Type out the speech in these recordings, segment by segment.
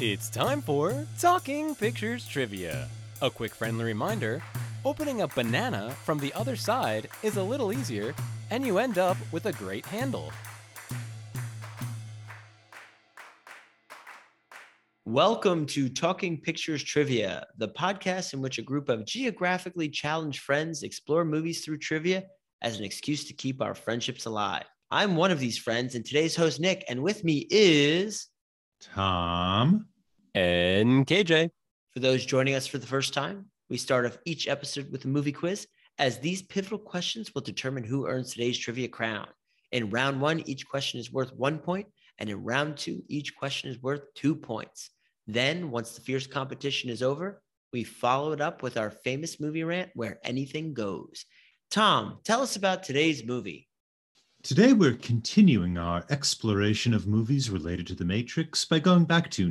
It's time for Talking Pictures Trivia. A quick friendly reminder opening a banana from the other side is a little easier, and you end up with a great handle. Welcome to Talking Pictures Trivia, the podcast in which a group of geographically challenged friends explore movies through trivia as an excuse to keep our friendships alive. I'm one of these friends, and today's host, Nick, and with me is. Tom. And KJ. For those joining us for the first time, we start off each episode with a movie quiz, as these pivotal questions will determine who earns today's trivia crown. In round one, each question is worth one point, and in round two, each question is worth two points. Then, once the fierce competition is over, we follow it up with our famous movie rant where anything goes. Tom, tell us about today's movie. Today, we're continuing our exploration of movies related to The Matrix by going back to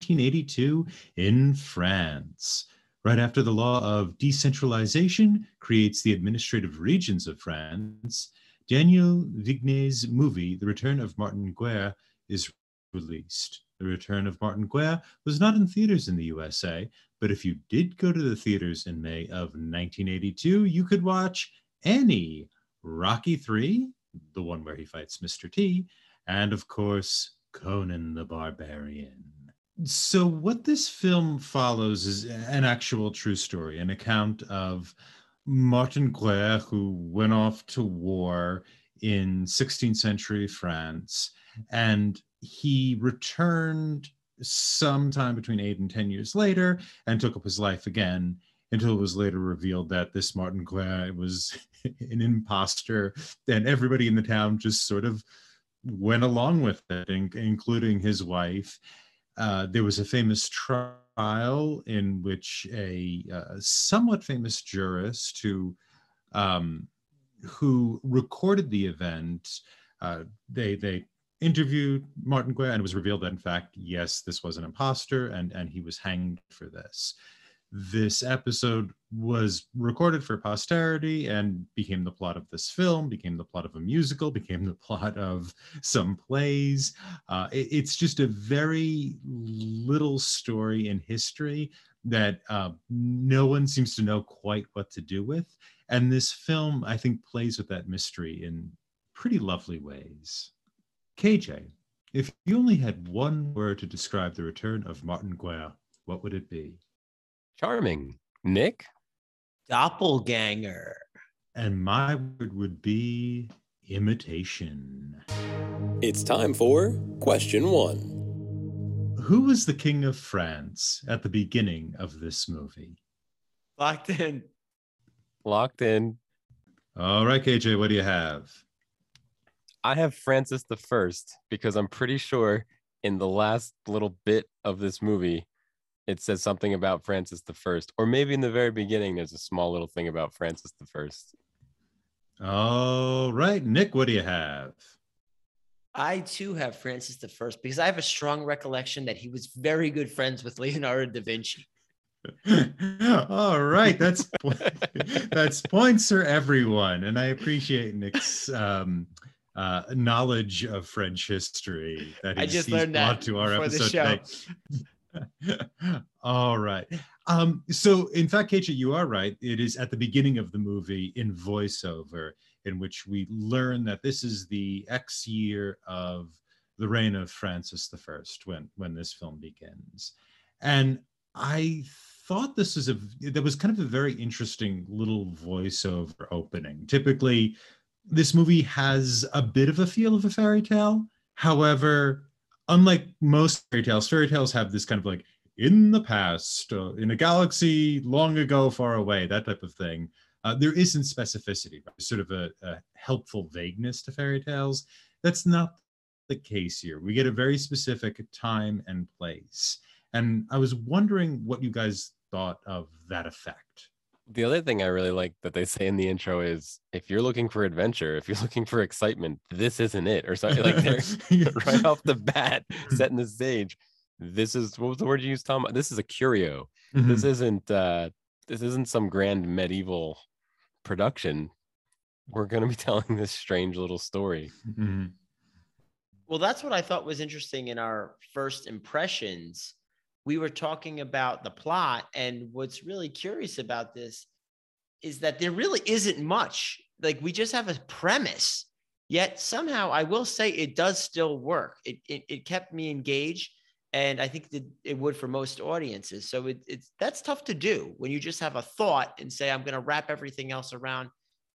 1982 in France. Right after the law of decentralization creates the administrative regions of France, Daniel Vigne's movie, The Return of Martin Guerre, is released. The Return of Martin Guerre was not in theaters in the USA, but if you did go to the theaters in May of 1982, you could watch any Rocky 3, the one where he fights Mr. T, and of course, Conan the Barbarian. So, what this film follows is an actual true story, an account of Martin Guerre, who went off to war in 16th century France and he returned sometime between eight and 10 years later and took up his life again until it was later revealed that this Martin Guerre was an imposter and everybody in the town just sort of went along with it, including his wife. Uh, there was a famous trial in which a uh, somewhat famous jurist who um, who recorded the event. Uh, they they interviewed Martin Guerre, and it was revealed that in fact, yes, this was an imposter, and and he was hanged for this. This episode was recorded for posterity and became the plot of this film, became the plot of a musical, became the plot of some plays. Uh, it, it's just a very little story in history that uh, no one seems to know quite what to do with. And this film, I think, plays with that mystery in pretty lovely ways. KJ, if you only had one word to describe the return of Martin Guerre, what would it be? Charming. Nick? Doppelganger. And my word would be imitation. It's time for question one. Who was the king of France at the beginning of this movie? Locked in. Locked in. All right, KJ, what do you have? I have Francis the First because I'm pretty sure in the last little bit of this movie, it says something about Francis the First, or maybe in the very beginning, there's a small little thing about Francis the First. All right, Nick, what do you have? I too have Francis the First because I have a strong recollection that he was very good friends with Leonardo da Vinci. All right, that's that's points for everyone, and I appreciate Nick's um, uh, knowledge of French history that I just learned that to our before the episode today. All right. Um, so, in fact, KJ, you are right. It is at the beginning of the movie in voiceover, in which we learn that this is the X year of the reign of Francis I when when this film begins, and I thought this was a that was kind of a very interesting little voiceover opening. Typically, this movie has a bit of a feel of a fairy tale. However, unlike most fairy tales, fairy tales have this kind of like in the past, uh, in a galaxy long ago, far away, that type of thing. Uh, there isn't specificity, sort of a, a helpful vagueness to fairy tales. That's not the case here. We get a very specific time and place. And I was wondering what you guys thought of that effect the other thing I really like that they say in the intro is if you're looking for adventure, if you're looking for excitement, this isn't it, or something like they're right off the bat setting the stage. This is what was the word you used, Tom? This is a curio. Mm-hmm. This isn't uh this isn't some grand medieval production. We're gonna be telling this strange little story. Mm-hmm. Well, that's what I thought was interesting in our first impressions. We were talking about the plot, and what's really curious about this is that there really isn't much. Like we just have a premise, yet somehow I will say it does still work. It it, it kept me engaged, and I think that it would for most audiences. So it, it's that's tough to do when you just have a thought and say I'm going to wrap everything else around.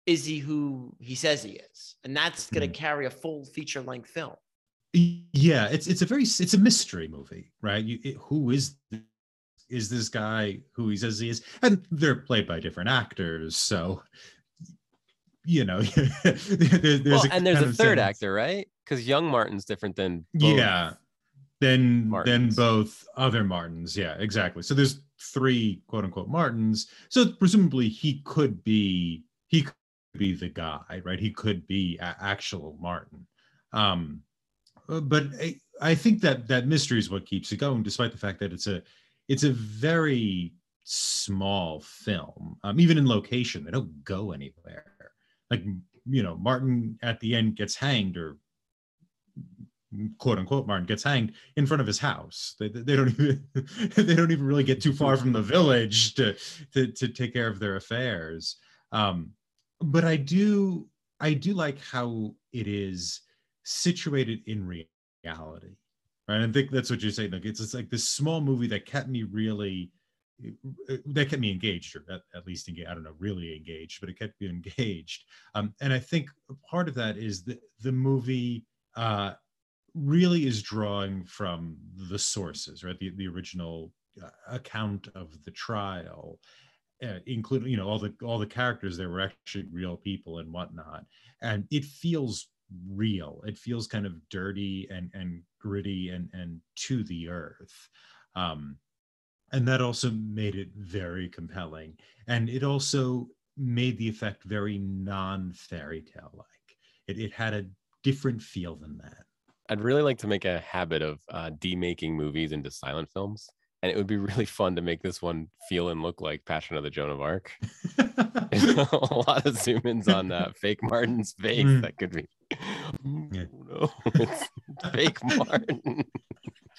Is he who he says he is? And that's going to Mhm. carry a full feature length film. Yeah, it's it's a very it's a mystery movie, right? You, it, who is th- is this guy who he says he is, and they're played by different actors, so you know, there- there's well, and there's a third sense- actor, right? Because young Martin's different than. Yeah, then then Martins. both other Martins. Yeah, exactly. So there's three quote unquote Martins. So presumably he could be he could be the guy, right? He could be a- actual Martin. Um, but I, I think that that mystery is what keeps it going, despite the fact that it's a it's a very small film. Um, even in location, they don't go anywhere. Like you know, Martin at the end gets hanged or quote unquote Martin gets hanged in front of his house. They, they don't even they don't even really get too far from the village to to, to take care of their affairs. Um, but I do I do like how it is situated in reality. Right. I think that's what you're saying. Like it's, it's like this small movie that kept me really that kept me engaged, or at, at least engaged. I don't know, really engaged, but it kept me engaged. Um, and I think part of that is that the movie uh, really is drawing from the sources, right? The the original uh, account of the trial, uh, including you know all the all the characters there were actually real people and whatnot, and it feels real. It feels kind of dirty and and gritty and and to the earth. Um, and that also made it very compelling and it also made the effect very non fairy tale like it, it had a different feel than that I'd really like to make a habit of uh, demaking movies into silent films, and it would be really fun to make this one feel and look like Passion of the Joan of Arc. a lot of zoom ins on uh, fake Martin's face. Mm. That could be. Yeah. No, it's fake Martin.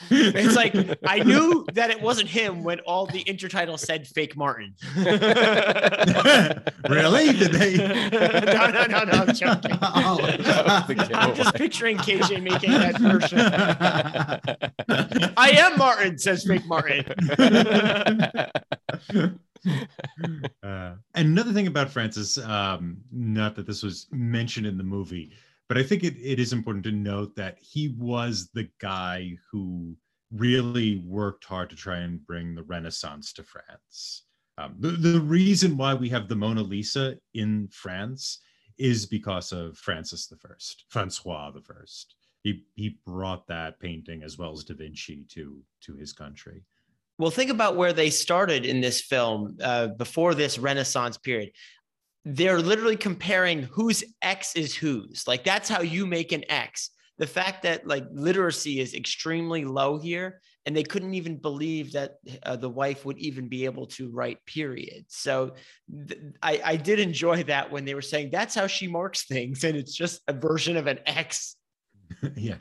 It's like I knew that it wasn't him when all the intertitles said fake Martin. really did they no, no, no, no, I'm joking. Oh. That was I'm just giveaway. picturing KJ making that version. I am Martin, says fake Martin. uh, another thing about Francis, um, not that this was mentioned in the movie, but I think it, it is important to note that he was the guy who really worked hard to try and bring the Renaissance to France. Um, the, the reason why we have the Mona Lisa in France is because of Francis I, Francois First. He, he brought that painting as well as Da Vinci to, to his country. Well, think about where they started in this film uh, before this Renaissance period. They're literally comparing whose X is whose. Like that's how you make an X. The fact that like literacy is extremely low here, and they couldn't even believe that uh, the wife would even be able to write period. So th- I, I did enjoy that when they were saying that's how she marks things, and it's just a version of an X. yeah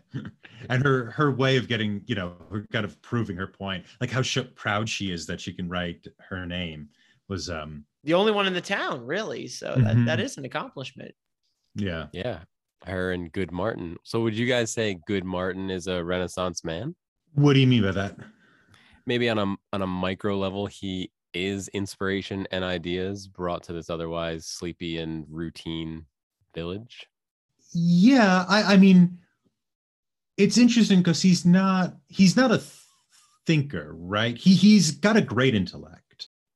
and her her way of getting you know her kind of proving her point like how sh- proud she is that she can write her name was um The only one in the town, really. So that, Mhm. that is an accomplishment. yeah yeah, her and Good Martin. So, would you guys say Good Martin is a Renaissance man? what do you mean by that Maybe on a on a micro level, he is inspiration and ideas brought to this otherwise sleepy and routine village. yeah i i mean it's interesting because he's not he's not a thinker right he he's got a great intellect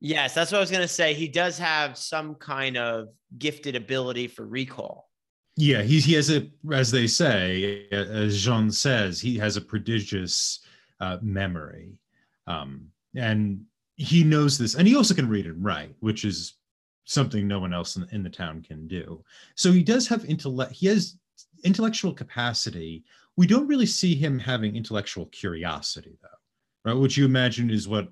Yes, that's what I was going to say. He does have some kind of gifted ability for recall. yeah he's he has a as they say as jean says he has a prodigious uh, memory um and he knows this and he also can read and write which is something no one else in, in the town can do so he does have intellect he has intellectual capacity we don't really see him having intellectual curiosity though right which you imagine is what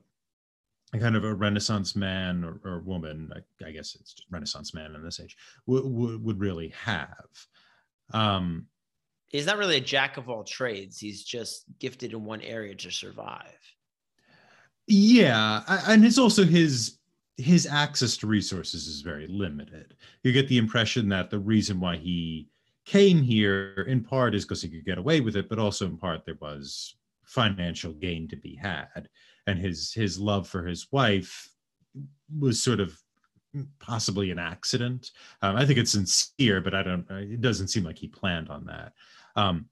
kind of a renaissance man or, or woman I, I guess it's just renaissance man in this age would, would, would really have um He's not really a jack of all trades. He's just gifted in one area to survive. Yeah, a- and it's also his his access to resources is very limited. You get the impression that the reason why he came here in part is because he could get away with it, but also in part there was financial gain to be had, and his his love for his wife was sort of possibly an accident. Um, I think it's sincere, but I don't. It doesn't seem like he planned on that. Um,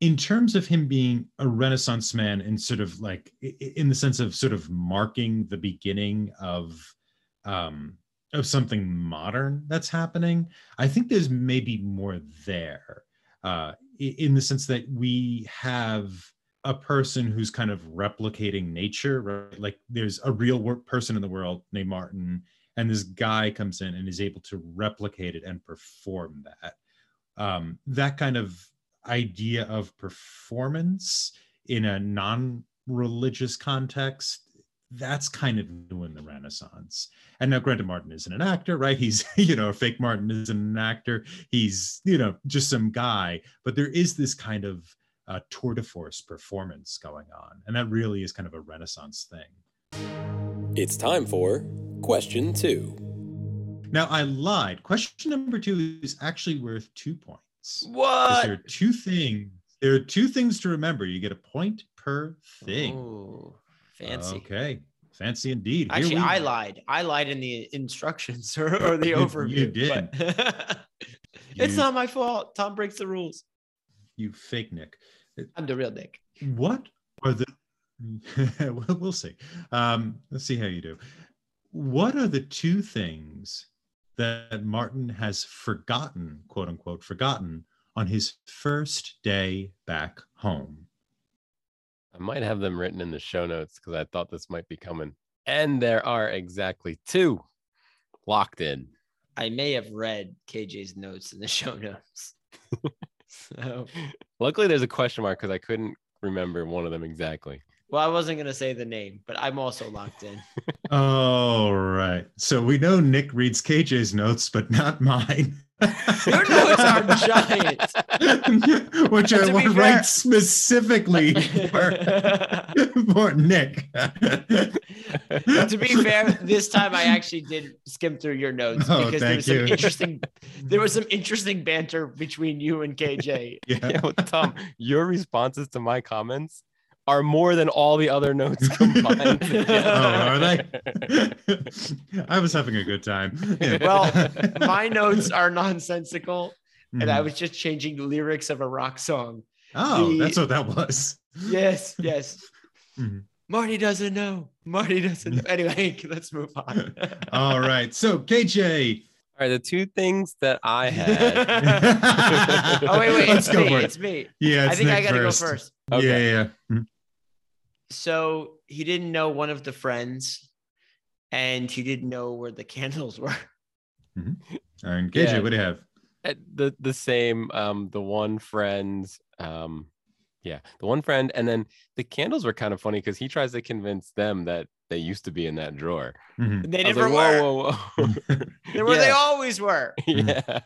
in terms of him being a renaissance man and sort of like in the sense of sort of marking the beginning of um of something modern that's happening i think there's maybe more there uh in the sense that we have a person who's kind of replicating nature right? Like there's a real person in the world named martin and this guy comes in and is able to replicate it and perform that. Um, that kind of idea of performance in a non-religious context that's kind of new in the renaissance. And now granted martin isn't an actor right? He's you know fake martin isn't an actor. He's you know just some guy. But there is this kind of uh, tour de force performance going on and that really is kind of a renaissance thing It's time for question two. now i lied question number two is actually worth two points. What? there are two things there are two things to remember you get a point per thing Ooh, fancy. okay fancy indeed Here Actually, we I go. lied. I lied in the instructions or, or the overview. you did. but- it's not my fault. Tom breaks the rules. You fake nick I'm the real Nick. what are the we'll we'll see um let's see how you do what are the two things that martin has forgotten quote unquote forgotten on his first day back home I might have them written in the show notes because I thought this might be coming. And there are exactly two locked in. I may have read KJ's notes in the show notes. so, Luckily, there's a question mark because I couldn't remember one of them exactly. well, I wasn't going to say the name, but I'm also locked in. all right so we know nick reads kj's notes but not mine Your notes are giant. which To i be want to fair- write specifically for, for nick to be fair, this time I actually did skim through your notes Oh, because there thank was some you. interesting there was some interesting banter between you and KJ. yeah. Yeah, well, Tom, your responses to my comments are more than all the other notes combined. Oh, are they? I was having a good time. Yeah. Well, My notes are nonsensical, and I Mhm. was just changing the lyrics of a rock song. oh, the- that's what that was. Yes, yes. Mhm. Marty doesn't know. Marty doesn't know. Anyway, let's move on. All right. So, KJ. All right, the two things that I had. oh wait, wait, Let's it's go me. it. It's me. Yeah, I it's think I gotta first. go first. Okay. Yeah, yeah. yeah. So he didn't know one of the friends, and he didn't know where the candles were. All right, KJ, Yeah. what do you have? Uh, the the same um the one friend um yeah the one friend and then the candles were kind of funny because he tries to convince them that they used to be in that drawer Mhm. They never like, were. whoa whoa whoa They're where they always were. yeah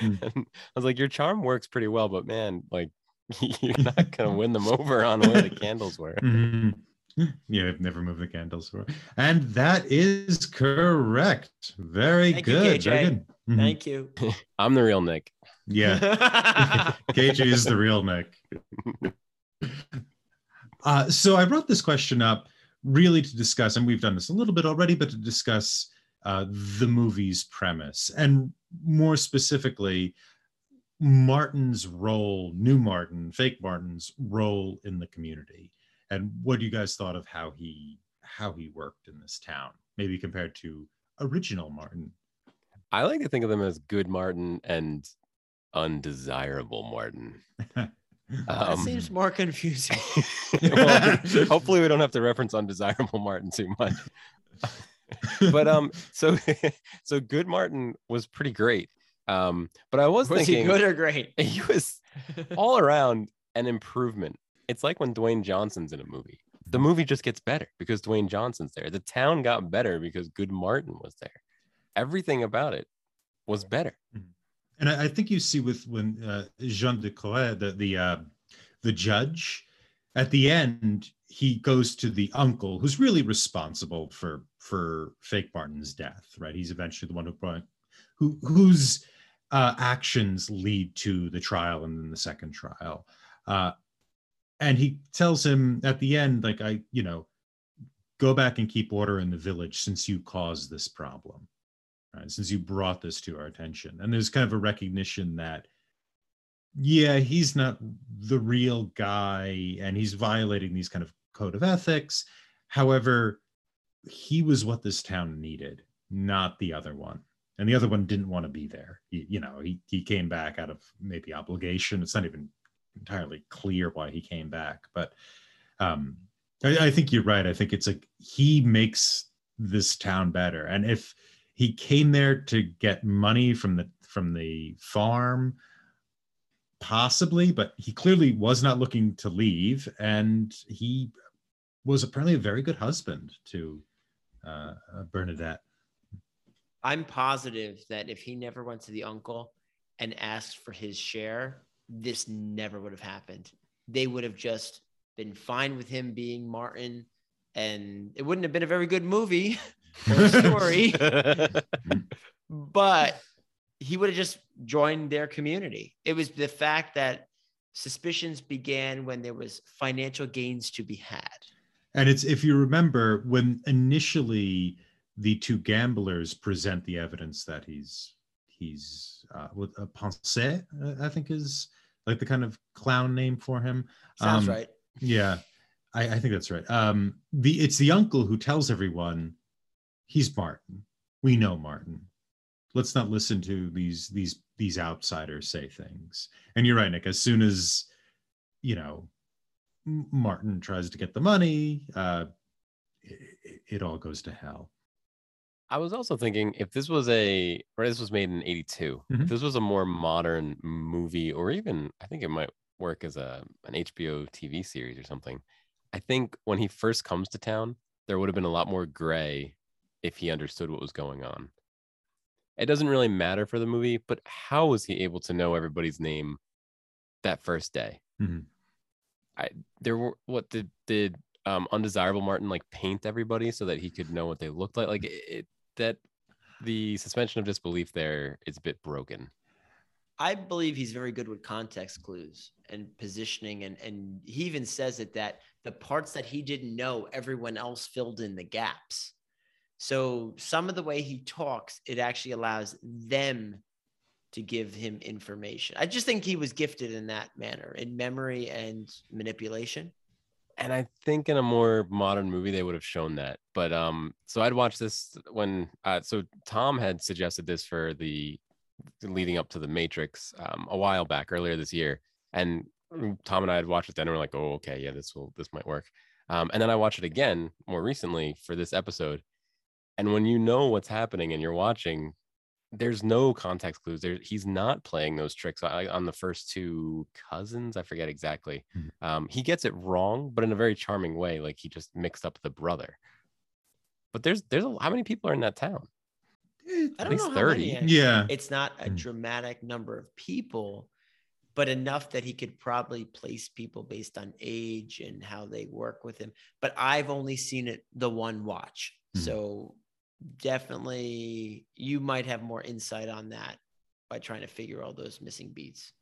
Mm. And i was like your charm works pretty well but man like you're not gonna win them over on where the candles were Mhm. Yeah, I've never moved the candles for. And that is correct. Very Thank you, good. Very KJ. good. Mhm. Thank you. i'm the real nick Yeah. KJ is the real Nick. Uh, so I brought this question up really to discuss, and we've done this a little bit already, but to discuss uh, the movie's premise and more specifically, Martin's role, new Martin, fake Martin's role in the community, and what do you guys thought of how he how he worked in this town, maybe compared to original Martin. i like to think of them as good martin and undesirable martin that Um, seems more confusing. well, hopefully we don't have to reference undesirable martin too much but um so so good martin was pretty great um but i was, Was he thinking good or great? he was all around an improvement. It's like when dwayne johnson's in a movie. The movie just gets better because dwayne johnson's there. The town got better because good martin was there. Everything about it was better. And I, I think you see with when uh, Jean de Coras, the the uh, the judge, at the end he goes to the uncle who's really responsible for for fake Martin's death, right? He's eventually the one who brought who whose uh, actions lead to the trial and then the second trial. Uh, and he tells him at the end, like, I, you know, go back and keep order in the village since you caused this problem, right? Since you brought this to our attention. And there's kind of a recognition that, yeah, he's not the real guy and he's violating these kind of code of ethics. However, he was what this town needed, not the other one. And the other one didn't want to be there. He, you know, he, he came back out of maybe obligation. It's not even entirely clear why he came back, but um, I, I think you're right. I think it's like he makes this town better. And if he came there to get money from the from the farm, possibly, but he clearly was not looking to leave, and he was apparently a very good husband to uh, uh, Bernadette. I'm positive that if he never went to the uncle and asked for his share, this never would have happened. They would have just been fine with him being Martin, and it wouldn't have been a very good movie or story, but he would have just joined their community. It was the fact that suspicions began when there was financial gains to be had. And it's if you remember when initially the two gamblers present the evidence that he's he's uh, with a Pansette, I think is like the kind of clown name for him. Sounds Um, right. Yeah, I, I think that's right. Um, the it's the uncle who tells everyone he's Martin. We know Martin. Let's not listen to these these these outsiders say things. And you're right, Nick. As soon as you know Martin tries to get the money, uh, it, it all goes to hell. I was also thinking if this was a, or this was made in 82, Mhm. if this was a more modern movie, or even I think it might work as a an HBO TV series or something. I think when he first comes to town, there would have been a lot more gray if he understood what was going on. It doesn't really matter for the movie, but how was he able to know everybody's name that first day? Mhm. I there were what did did um undesirable Martin like paint everybody so that he could know what they looked like? Like it, it that the suspension of disbelief there is a bit broken. I believe he's very good with context clues and positioning, and and he even says it that the parts that he didn't know, everyone else filled in the gaps. So some of the way he talks, it actually allows them to give him information. I just think he was gifted in that manner, in memory and manipulation. And I think in a more modern movie they would have shown that. But um so I'd watched this when uh so Tom had suggested this for the leading up to the Matrix um a while back earlier this year. And Tom and I had watched it then and we're like, oh okay, yeah, this will this might work. Um and then I watched it again more recently for this episode. And when you know what's happening and you're watching, there's no context clues. There, he's not playing those tricks I, on the first two cousins. I forget exactly. Mhm. Um, he gets it wrong, but in a very charming way. Like he just mixed up the brother. But there's there's a how many people are in that town? I At don't least know how many, 30. actually. Yeah. It's not a Mm. dramatic number of people, but enough that he could probably place people based on age and how they work with him. But I've only seen it the one watch. Mhm. So definitely you might have more insight on that by trying to figure all those missing beats.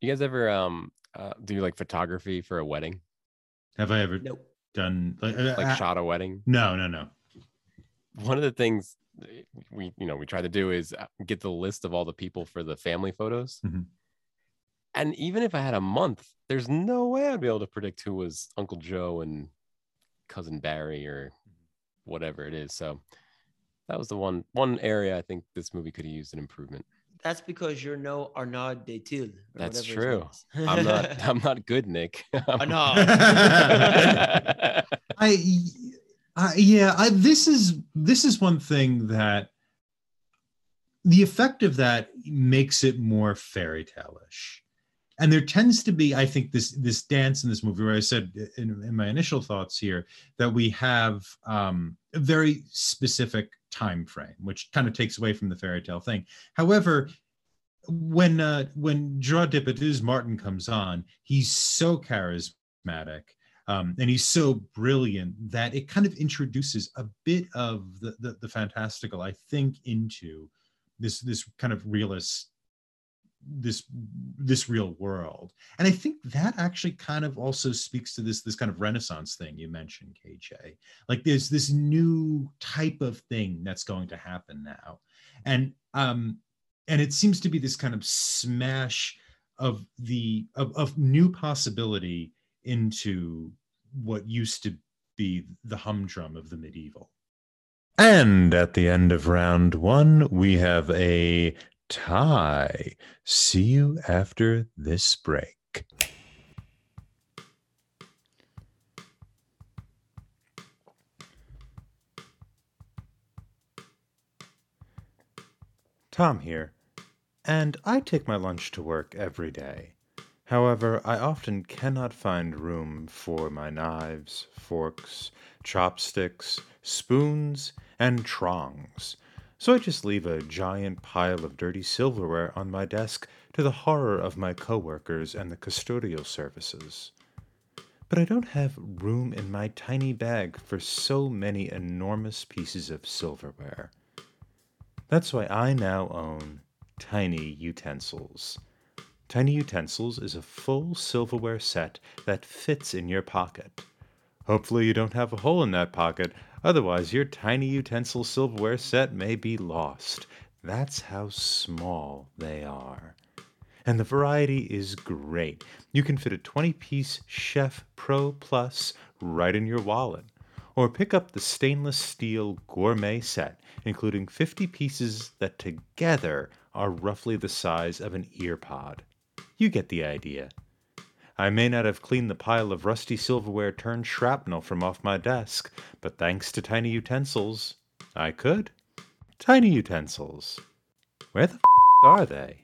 You guys ever um uh, do like photography for a wedding? Have I ever Nope. done like, uh, Like uh, shot a wedding? No, no, no. One of the things we you know we try to do is uh, get the list of all the people for the family photos. Mhm. And even if I had a month, there's no way I'd be able to predict who was Uncle Joe and cousin Barry or whatever it is. So that was the one one area I think this movie could have used an improvement. That's because you're no Arnaud de Tilh. or That's true. I'm not I'm not good, Nick. Arnaud. I, I yeah, I, this is this is one thing that the effect of that makes it more fairy tale-ish. And there tends to be, I think, this this dance in this movie where I said in, in my initial thoughts here that we have um, a very specific time frame, which kind of takes away from the fairy tale thing. However, when uh when Gerard Depardieu's Martin comes on, he's so charismatic um, and he's so brilliant that it kind of introduces a bit of the, the the fantastical, I think, into this this kind of realist this this real world. And i think that actually kind of also speaks to this this kind of renaissance thing you mentioned kj like there's this new type of thing that's going to happen now. And um and it seems to be this kind of smash of the of, of new possibility into what used to be the humdrum of the medieval. And at the end of round one we have a tie. See you after this break. Tom here, and I take my lunch to work every day. However, I often cannot find room for my knives, forks, chopsticks, spoons, and trongs, so I just leave a giant pile of dirty silverware on my desk to the horror of my coworkers and the custodial services. But I don't have room in my tiny bag for so many enormous pieces of silverware. That's why I now own Tiny Utensils. Tiny Utensils is a full silverware set that fits in your pocket. Hopefully, you don't have a hole in that pocket, otherwise, your tiny utensil silverware set may be lost. That's how small they are. And the variety is great. You can fit a 20 piece Chef Pro Plus right in your wallet. Or pick up the stainless steel gourmet set, including 50 pieces that together are roughly the size of an earpod. You get the idea. I may not have cleaned the pile of rusty silverware turned shrapnel from off my desk, but thanks to tiny utensils, I could. Tiny utensils. Where the f are they?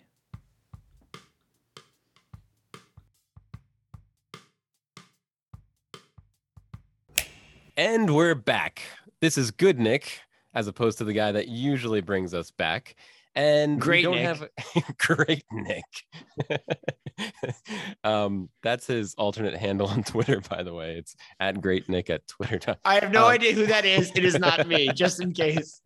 And we're back. This is good Nick, as opposed to the guy that usually brings us back. And Great don't Nick. have great Nick. um, that's his alternate handle on Twitter, by the way. It's at great Nick at Twitter. I have no Um, idea who that is. It is not me, just in case.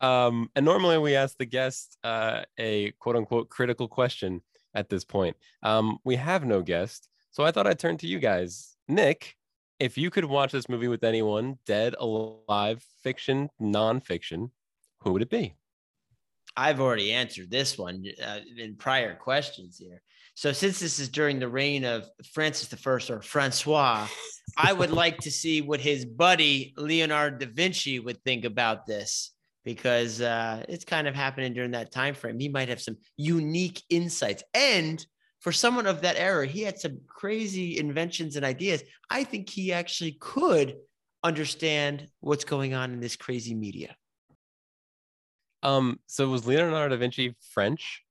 Um, and normally we ask the guest uh, a quote unquote critical question at this point. Um, we have no guest, so I thought I'd turn to you guys. Nick, if you could watch this movie with anyone, dead, alive, fiction, nonfiction, who would it be? I've already answered this one uh, in prior questions here. So since this is during the reign of Francis I or Francois, I would like to see what his buddy Leonardo da Vinci would think about this because uh, it's kind of happening during that time frame. He might have some unique insights, and for someone of that era, he had some crazy inventions and ideas. I think he actually could understand what's going on in this crazy media. Um, so was Leonardo da Vinci French?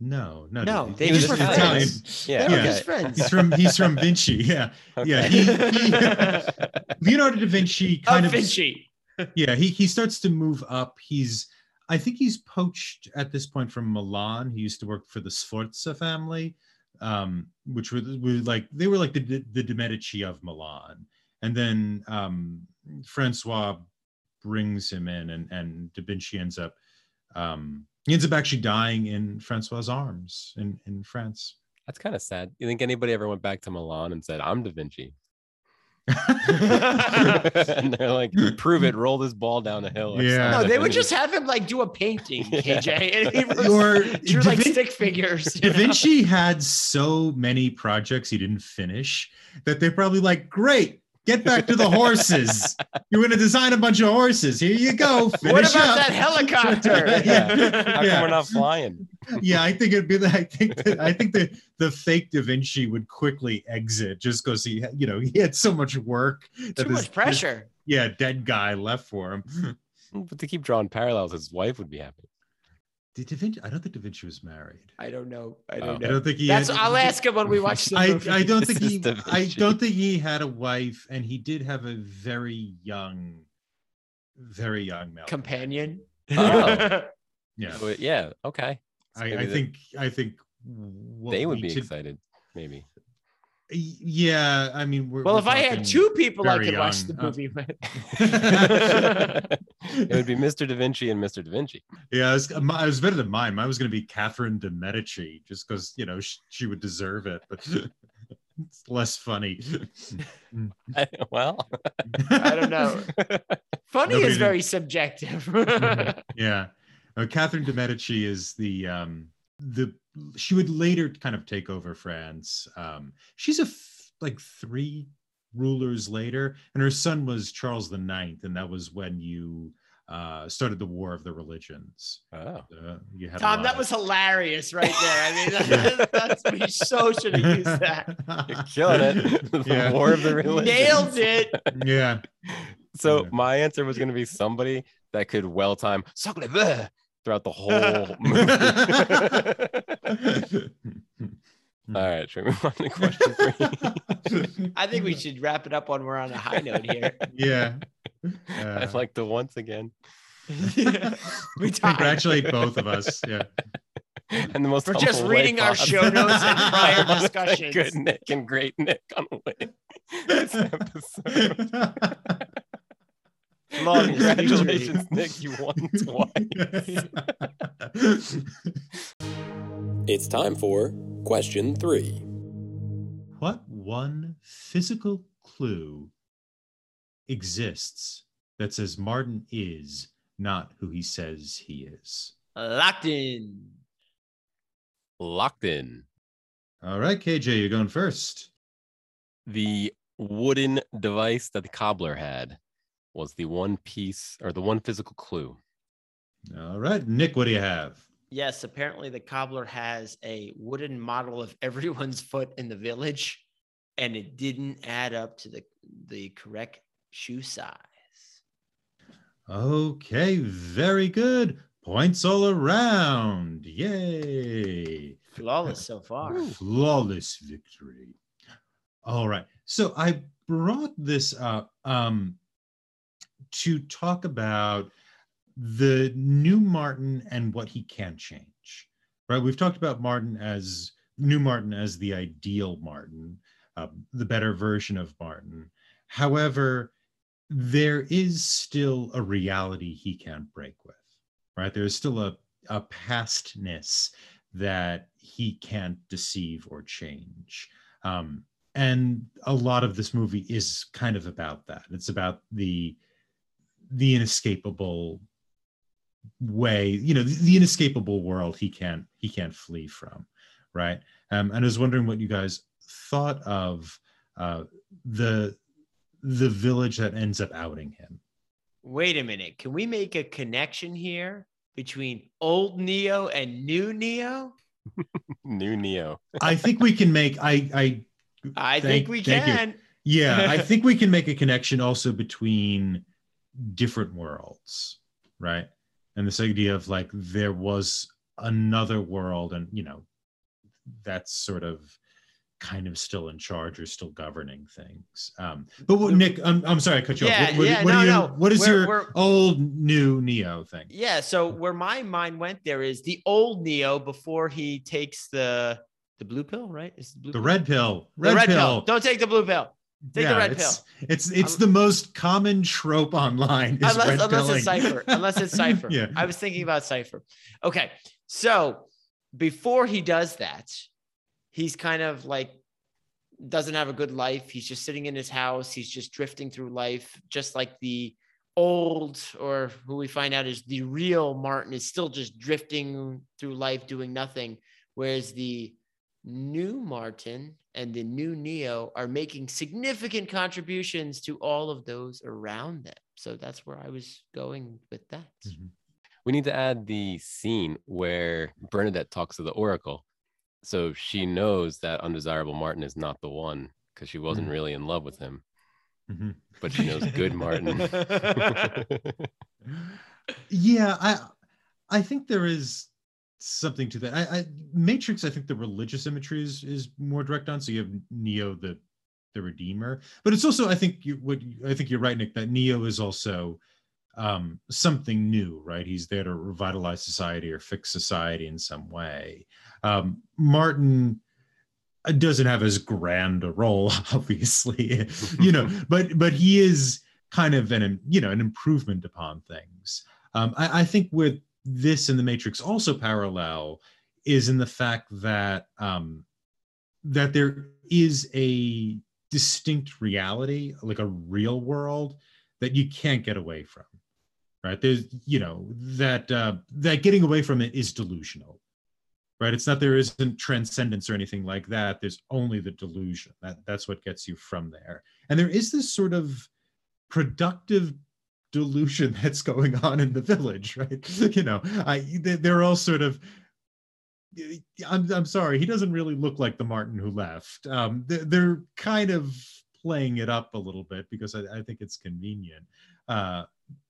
No, no, No, dude. they He was just were Italian. friends. Yeah. They were just friends. He's from he's from Vinci. Yeah, yeah. He, he Leonardo da Vinci kind of of Vinci. yeah he he starts to move up. He's I think he's poached at this point from Milan. He used to work for the Sforza family, um, which were, were like they were like the the De Medici of Milan. And then um, Francois brings him in, and and Da Vinci ends up um, he ends up actually dying in Francois's arms in in France. That's kind of sad. You think anybody ever went back to Milan and said, "I'm Da Vinci"? and they're like, "Prove it! Roll this ball down a hill." or Yeah. No, they would just have him like do a painting, KJ, and he was- or drew Da like Vin- stick figures. you Da know? Vinci had so many projects he didn't finish that they're probably like, great, get back to the horses. You're going to design a bunch of horses. Here you go. Finish What about up. that helicopter? Yeah. How come Yeah. we're not flying? yeah, I think it'd be. The, I think that I think that the fake Da Vinci would quickly exit just because he, you know, he had so much work. that Too this- much pressure. yeah, dead guy left for him. But to keep drawing parallels, his wife would be happy. Did Da Vinci? I don't think Da Vinci was married. I don't know. I Oh. don't I know. don't think he. That's. had, I'll ask him when we watch the movie. I don't think he I don't think he had a wife and he did have a very young very young Mel. companion. Oh. Yeah, So yeah. Okay. So I, I think I think what they would be should- excited. Maybe. Yeah, I mean, we're, Well, we're if I had two people I very could watch the young. Uh, movie with, it would be Mr. Da Vinci and Mr. Da Vinci. Yeah, I was, I was better than mine. Mine was going to be Catherine de Medici, just because you know she, she would deserve it, but it's less funny. well, I don't know. funny Nobody is did- very subjective. yeah, uh, Catherine de Medici is the um the she would later kind of take over France. Um, she's a f- like three rulers later, and her son was Charles the Ninth, and that was when you uh started the War of the Religions. oh, Uh, you had Tom, that of- was hilarious right there. I mean, that, that's we so should have used that. you're killing it. the Yeah. War of the Religions. Nailed it. yeah. So Yeah. my answer was going to be somebody that could well time sacre bleu throughout the whole movie. All right, should we move on to question three? I think we should wrap it up when we're on a high note here. yeah. I'd Uh, like to once again, we tied. congratulate both of us. Yeah. and the most For just reading our show notes and prior Thank discussions. Good Nick and great Nick on winning this episode. Long Congratulations, Nick. You won twice. It's time for question three. what one physical clue exists that says Martin is not who he says he is? Locked in. Locked in. All right, KJ, you're going first. The wooden device that the cobbler had was the one piece or the one physical clue. All right, Nick, what do you have? Yes, apparently the cobbler has a wooden model of everyone's foot in the village, and it didn't add up to the the correct shoe size. Okay, very good. Points all around. Yay. Flawless so far. Flawless victory. All right. So I brought this up um, to talk about the new Martin and what he can change. Right. We've talked about Martin as new Martin as the ideal Martin, uh, the better version of Martin. However, there is still a reality he can't break with. Right. There's still a, a pastness that he can't deceive or change. Um, and a lot of this movie is kind of about that. It's about the the inescapable way, you know, the, the inescapable world he can't he can't flee from, right? Um, and I was wondering what you guys thought of uh, the the village that ends up outing him. Wait a minute. Can we make a connection here between old Neo and new Neo? New Neo. I think we can make I I I Thank- think we thank you. can. Yeah, I think we can make a connection also between different worlds, right? And this idea of like there was another world, and you know, that's sort of kind of still in charge or still governing things. Um, but what, Nick, I'm, I'm sorry I cut you Yeah, off. What, what, yeah, what no, your, no. what is We're- your we're- old new Neo thing? Yeah. So where my mind went there is the old Neo before he takes the the blue pill, right? Is the blue The pill? red pill. The red pill. Don't take the blue pill. Take the red pill. it's, It's it's I'm- the most common trope online. Is unless unless pilling. it's Cypher unless it's Cypher Yeah. i was thinking about Cypher okay so before he does that he's kind of like doesn't have a good life he's just sitting in his house he's just drifting through life just like the old or who we find out is the real martin is still just drifting through life doing nothing whereas the new martin and the new neo are making significant contributions to all of those around them so that's where i was going with that Mhm. We need to add the scene where Bernadette talks to the Oracle. So she knows that undesirable Martin is not the one because she wasn't Mhm. really in love with him, Mhm. but she knows good Martin. yeah i i think there is something to that i, I matrix i think the religious imagery is is more direct on so you have neo the the redeemer but it's also i think you what i think you're right nick that neo is also um, something new, right? He's there to revitalize society or fix society in some way. Um, Martin uh, doesn't have as grand a role, obviously, you know, but but he is kind of an you know an improvement upon things. Um, I, I think where this and the Matrix also parallel is in the fact that um, that there is a distinct reality, like a real world, that you can't get away from right? There's you know that uh, that getting away from it is delusional right? It's not there isn't transcendence or anything like that. There's only the delusion. That that's what gets you from there. And there is this sort of productive delusion that's going on in the village right? You know i they're all sort of I'm, I'm sorry he doesn't really look like the martin who left. Um, they're, kind of playing it up a little bit because i, I think it's convenient. Uh,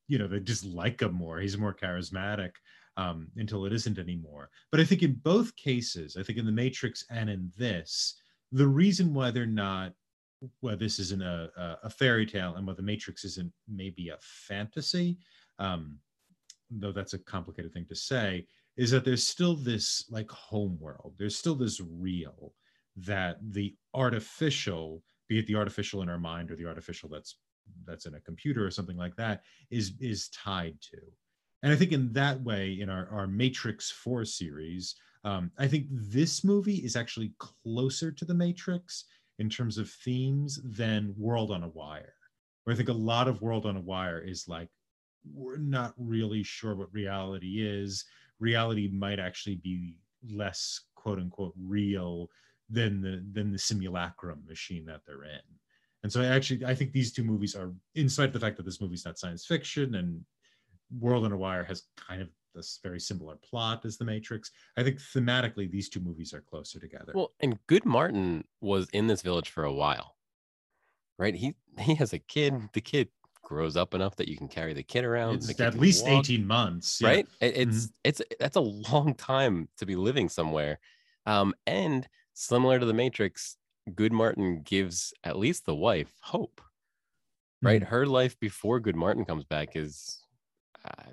you know they just like him more. He's more charismatic um, until it isn't anymore. But i think in both cases i think in the matrix and in this the reason why they're not why this isn't a, a fairy tale and where the matrix isn't maybe a fantasy um, though that's a complicated thing to say is that there's still this like home world. There's still this real that the artificial be it the artificial in our mind or the artificial that's that's in a computer or something like that is is tied to. And i think in that way in our, our matrix 4 series um, i think this movie is actually closer to the matrix in terms of themes than world on a wire. Where i think a lot of world on a wire is like we're not really sure what reality is. Reality might actually be less quote unquote real than the than the simulacrum machine that they're in. And so I actually I think these two movies are, in spite of the fact that this movie's not science fiction and World on a Wire has kind of this very similar plot as The Matrix. I think thematically these two movies are closer together. Well, and Good Martin was in this village for a while, right? He he has a kid. The kid grows up enough that you can carry the kid around. Kid at least walk, 18 months. right? It- It's Mhm. it's that's a long time to be living somewhere. Um, and similar to the Matrix, Good Martin gives at least the wife hope. Right? Her life before Good Martin comes back is uh,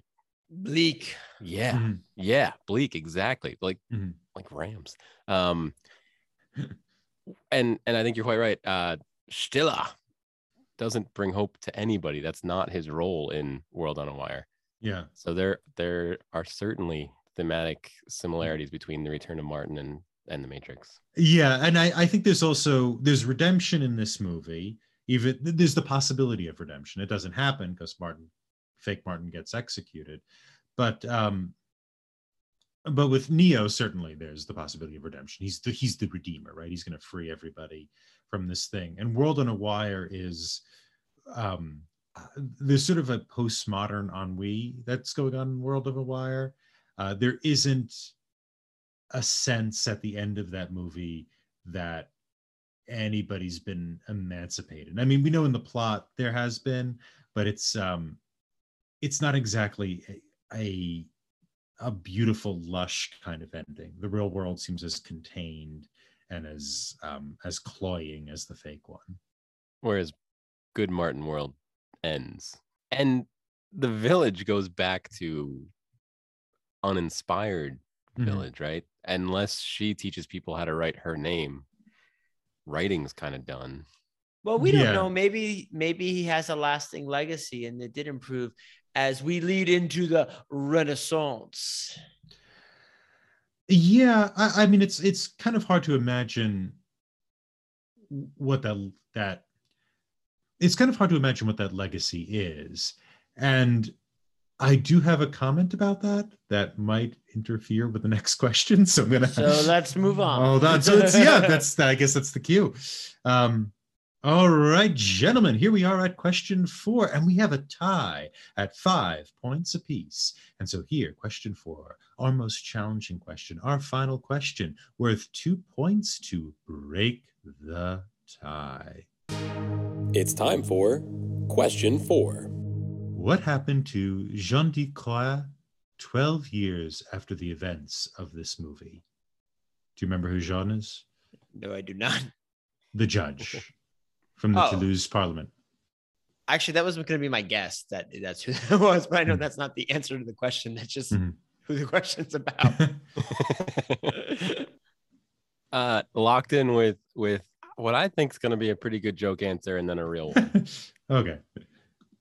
Bleak. yeah, Mhm. yeah, bleak, exactly. Like Mhm. like Rams. Um and and I think you're quite right. Uh Stiller doesn't bring hope to anybody. That's not his role in World on a Wire. Yeah. So there there are certainly thematic similarities between the return of Martin and and the Matrix. Yeah, and I, I think there's also there's redemption in this movie. Even there's the possibility of redemption. It doesn't happen because Martin, fake Martin, gets executed, but um, but with Neo, certainly there's the possibility of redemption. He's the he's the redeemer, right? He's going to free everybody from this thing. And World on a Wire is um, there's sort of a postmodern ennui that's going on in World of a Wire. Uh, there isn't a sense at the end of that movie that anybody's been emancipated. I mean, we know in the plot there has been, but it's um it's not exactly a a, a beautiful lush kind of ending. The real world seems as contained and as um as cloying as the fake one. Whereas Good Martin World ends. And the village goes back to uninspired Mhm. village, right? Unless she teaches people how to write her name, writing's kind of done. Well, we don't Yeah. know. Maybe maybe he has a lasting legacy and it did improve as we lead into the Renaissance. Yeah, I, I mean it's it's kind of hard to imagine what that that it's kind of hard to imagine what that legacy is. And I do have a comment about that that might interfere with the next question. So I'm gonna So let's move on. Oh, that's so yeah, that's I guess that's the cue. Um all right, gentlemen, here we are at question four, and we have a tie at five points apiece. And so, here, question four, our most challenging question, our final question, worth two points to break the tie. It's time for question four. What happened to Jean de Coras 12 years after the events of this movie? Do you remember who Jean is? No, I do not. The judge from the Oh. Toulouse Parliament. Actually, that was going to be my guess that that's who that was, but I know that's not the answer to the question. That's just Mhm. who the question's about. uh, locked in with with what I think is going to be a pretty good joke answer, and then a real one. okay.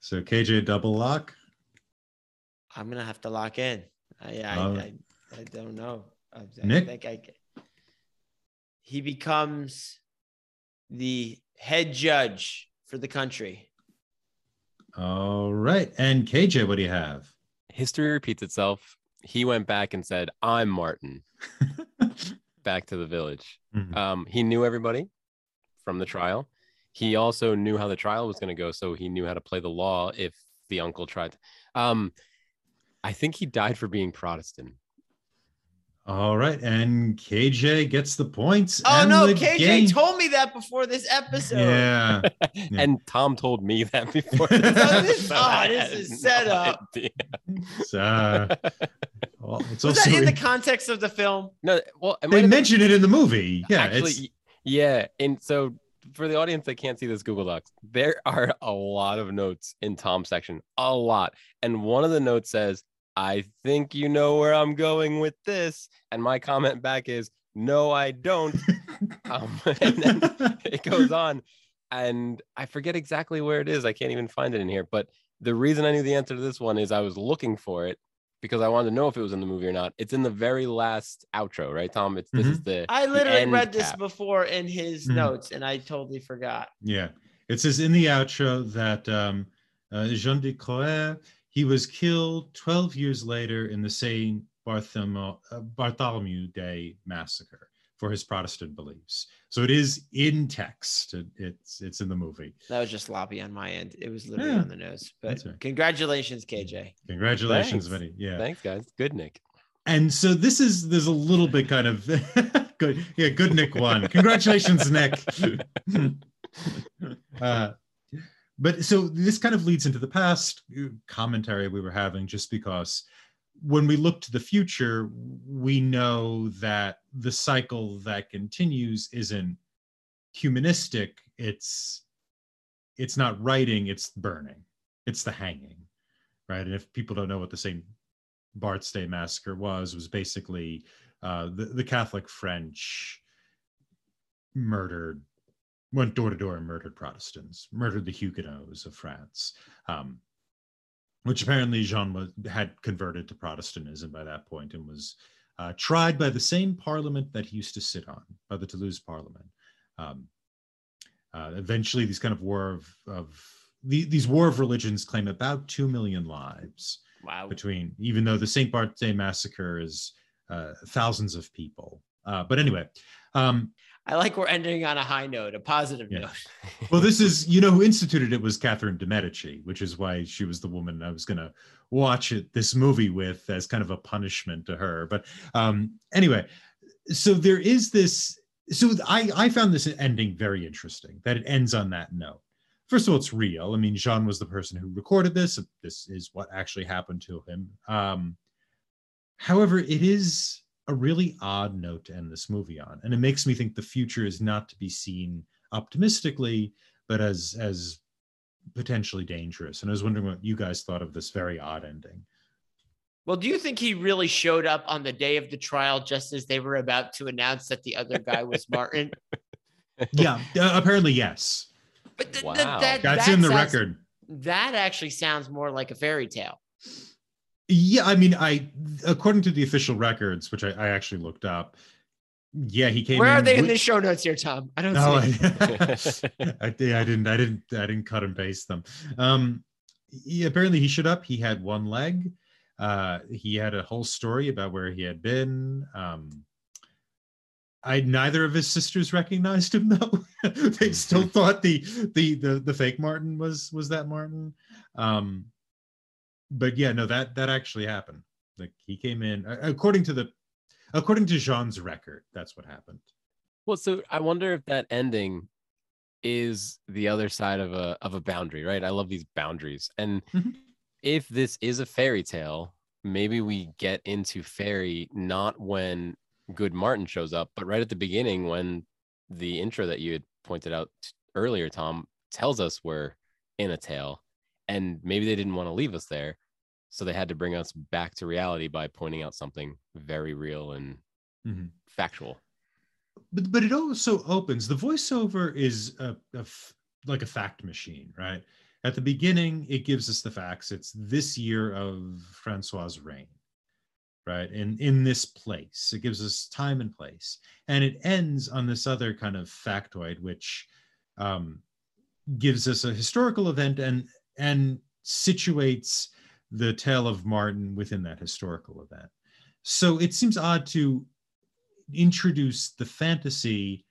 So KJ double lock. I'm gonna have to lock in. I I, Uh, I, I don't know. I, I Nick? think I. ca- He becomes the head judge for the country. All right. And KJ, what do you have? History repeats itself. He went back and said, "I'm Martin." Back to the village. Mhm. Um, he knew everybody from the trial. He also knew how the trial was going to go, so he knew how to play the law if the uncle tried. Um, I think he died for being Protestant. All right. And KJ gets the points. Oh and no, the KJ game. told me that before this episode. Yeah. and Tom told me that before. So this- oh, this is set up. idea. It's, uh, well, it's Was also that in the context of the film? No, well, they have been- mention it in the movie. Yeah. actually, yeah. And so for the audience that can't see this Google Docs, there are a lot of notes in Tom's section, a lot. And one of the notes says, I think you know where I'm going with this. And my comment back is, no, I don't. um, and then it goes on. And I forget exactly where it is. I can't even find it in here. But the reason I knew the answer to this one is I was looking for it because I wanted to know if it was in the movie or not. It's in the very last outro, right, Tom? It's this is the I literally end read this cap. before in his Mhm. notes, and I totally forgot. Yeah. It says in the outro that um, uh, Jean de Coras, he was killed 12 years later in the St. Bartholomew, uh, Bartholomew Day massacre for his Protestant beliefs. So it is in text. It, it's it's in the movie. That was just sloppy on my end. It was literally Yeah, on the nose. But right. congratulations, KJ. Congratulations, Thanks. Vinny. Yeah. Thanks, guys. Good, Nick. And so this is there's a little bit kind of good. Yeah, good Nick one. Congratulations, Nick. uh, but so this kind of leads into the past commentary we were having, just because when we look to the future, we know that the cycle that continues isn't humanistic. It's it's not writing, it's burning, it's the hanging, right? And if people don't know what the St. Bart's Day massacre was, was basically uh, the, the Catholic French murdered, went door to door and murdered Protestants, murdered the Huguenots of France, um, which apparently Jean was, had converted to Protestantism by that point and was uh, tried by the same parliament that he used to sit on, by the Toulouse Parliament. Um, uh, eventually, these kind of war of, of the, these war of religions claim about two million lives Wow. between, even though the St. Bart's Day massacre is uh, thousands of people. Uh, but anyway, um, I like we're ending on a high note, a positive Yeah. note. well, this is, you know, who instituted it was Catherine de Medici, which is why she was the woman I was going to watch it, this movie with as kind of a punishment to her. But um, anyway, so there is this. So I, I found this ending very interesting that it ends on that note. First of all, it's real. I mean, Jean was the person who recorded this. This is what actually happened to him. Um, however, it is a really odd note to end this movie on, and it makes me think the future is not to be seen optimistically, but as as potentially dangerous. And I was wondering what you guys thought of this very odd ending. Well, do you think he really showed up on the day of the trial just as they were about to announce that the other guy was Martin? Yeah, uh, apparently yes. But th- th- that, That's that in the sounds- record. That actually sounds more like a fairy tale. Yeah, I mean, I according to the official records, which I, I actually looked up. Yeah, he came. Where are they in the show notes here, Tom? I don't No, see. I, I, I didn't. I didn't. I didn't cut and paste them. Um, he, apparently, he showed up. He had one leg. Uh, he had a whole story about where he had been. Um, I neither of his sisters recognized him though. they still thought the, the the the fake Martin was was that Martin. Um, but yeah, no, that that actually happened. Like he came in according to the according to Jean's record. That's what happened. Well, so I wonder if that ending is the other side of a of a boundary, right? I love these boundaries. And Mhm. if this is a fairy tale, maybe we get into fairy not when good Martin shows up, but right at the beginning when the intro that you had pointed out earlier, Tom, tells us we're in a tale and maybe they didn't want to leave us there so they had to bring us back to reality by pointing out something very real and Mhm. factual. But but it also opens the voiceover is a, a f- like a fact machine right? At the beginning it gives us the facts. It's this year of francois reign right? In in this place. It gives us time and place. And it ends on this other kind of factoid which um, gives us a historical event and and situates the tale of martin within that historical event so it seems odd to introduce the fantasy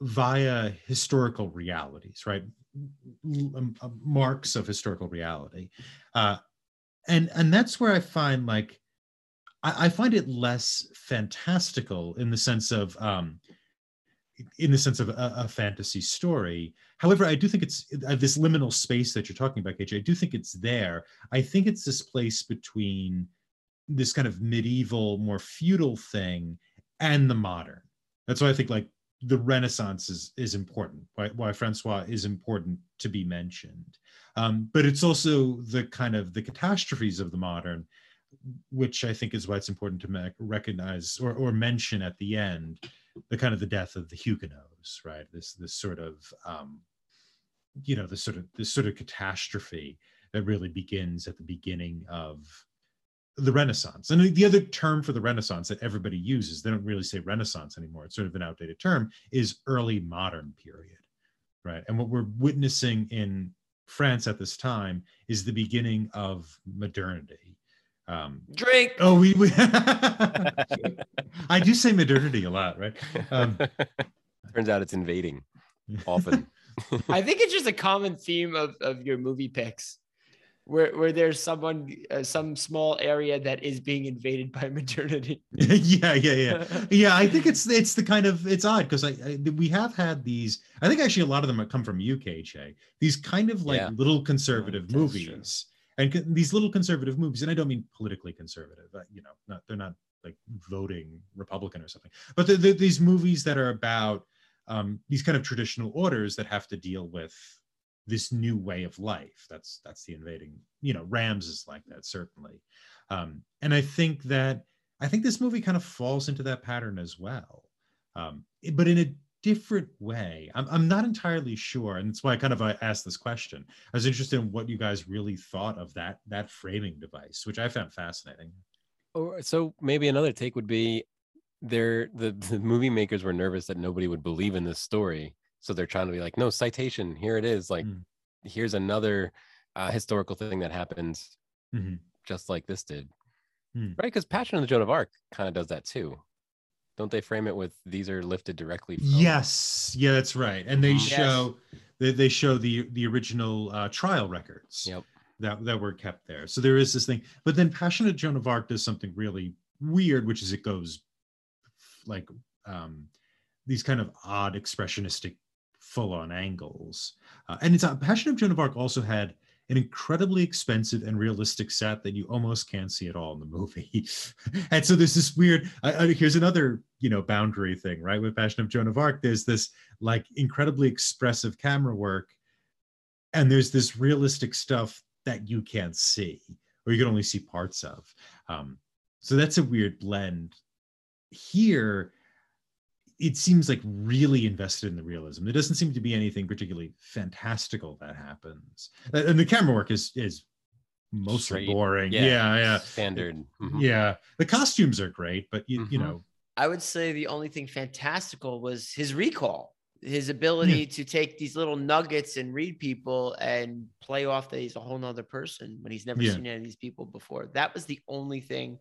via historical realities, right? M- m- m- marks of historical reality, uh, and and that's where I find like I, I find it less fantastical in the sense of um, in the sense of a, a fantasy story. However, I do think it's uh, this liminal space that you're talking about, KJ. I do think it's there. I think it's this place between this kind of medieval, more feudal thing and the modern. That's why I think like the Renaissance is is important. Why why Francois is important to be mentioned. Um, but it's also the kind of the catastrophes of the modern, which I think is why it's important to recognize or or mention at the end the kind of the death of the Huguenots, right? This this sort of um, you know this sort of this sort of catastrophe that really begins at the beginning of the Renaissance. And the other term for the Renaissance that everybody uses, they don't really say Renaissance anymore. It's sort of an outdated term, is early modern period, right? And what we're witnessing in France at this time is the beginning of modernity. Um, Drink. oh, we, we I do say modernity a lot, right? Um, turns out it's invading often I think it's just a common theme of, of your movie picks, where where there's someone, uh, some small area that is being invaded by modernity. yeah, yeah, yeah. yeah i think it's it's the kind of it's odd because I, I we have had these i think actually a lot of them have come from uk Jay. these kind of like Yeah. little conservative That's true. movies and co- these little conservative movies and i don't mean politically conservative uh, you know not they're not like voting republican or something but they're, they're these movies that are about um, these kind of traditional orders that have to deal with this new way of life that's that's the invading you know rams is like that certainly um, and i think that I think this movie kind of falls into that pattern as well, um, but in a different way. I'm, I'm not entirely sure, and that's why I kind of uh, asked this question. I was interested in what you guys really thought of that that framing device, which I found fascinating. Or so maybe another take would be they're the, the movie makers were nervous that nobody would believe in this story. So they're trying to be like, no, citation, here it is. Like, Mm. here's another uh, historical thing that happens Mhm. just like this did. Hmm. Right? Because Passion of the Joan of Arc kind of does that too. Don't they frame it with these are lifted directly from Yes, yeah, that's right. And they. Yes. show they, they show the the original uh, trial records. Yep. that that were kept there. So there is this thing. But then Passion of Joan of Arc does something really weird, which is it goes like um, these kind of odd expressionistic full-on angles. Uh, and it's uh, Passion of Joan of Arc also had an incredibly expensive and realistic set that you almost can't see at all in the movie. and so there's this weird. Here's another you know boundary thing, right? With Passion of Joan of Arc, there's this like incredibly expressive camera work, and there's this realistic stuff that you can't see or you can only see parts of. Um, so that's a weird blend. Here, it seems like really invested in the realism. There doesn't seem to be anything particularly fantastical that happens, and the camera work is is mostly Straight. boring. Yeah. Yeah, yeah, standard. Mhm. yeah. The costumes are great, but you you Mhm. know, I would say the only thing fantastical was his recall, his ability to take these little nuggets and read people and play off that he's a whole nother person when he's never Yeah. seen any of these people before. That was the only thing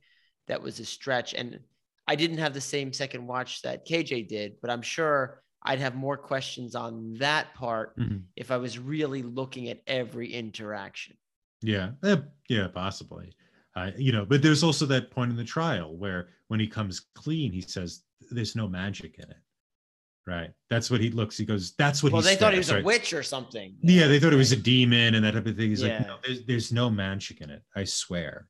that was a stretch. And I didn't have the same second watch that KJ did, but I'm sure I'd have more questions on that part Mhm. if I was really looking at every interaction. Yeah, eh, yeah, possibly. Uh, you know, but there's also that point in the trial where when he comes clean, he says, "There's no magic in it." Right. That's what he looks. He goes, "That's what." Well, they thought he stares," was a witch or something. Yeah, they thought it was a demon and that type of thing. He's like, "No, there's, there's no magic in it. I swear."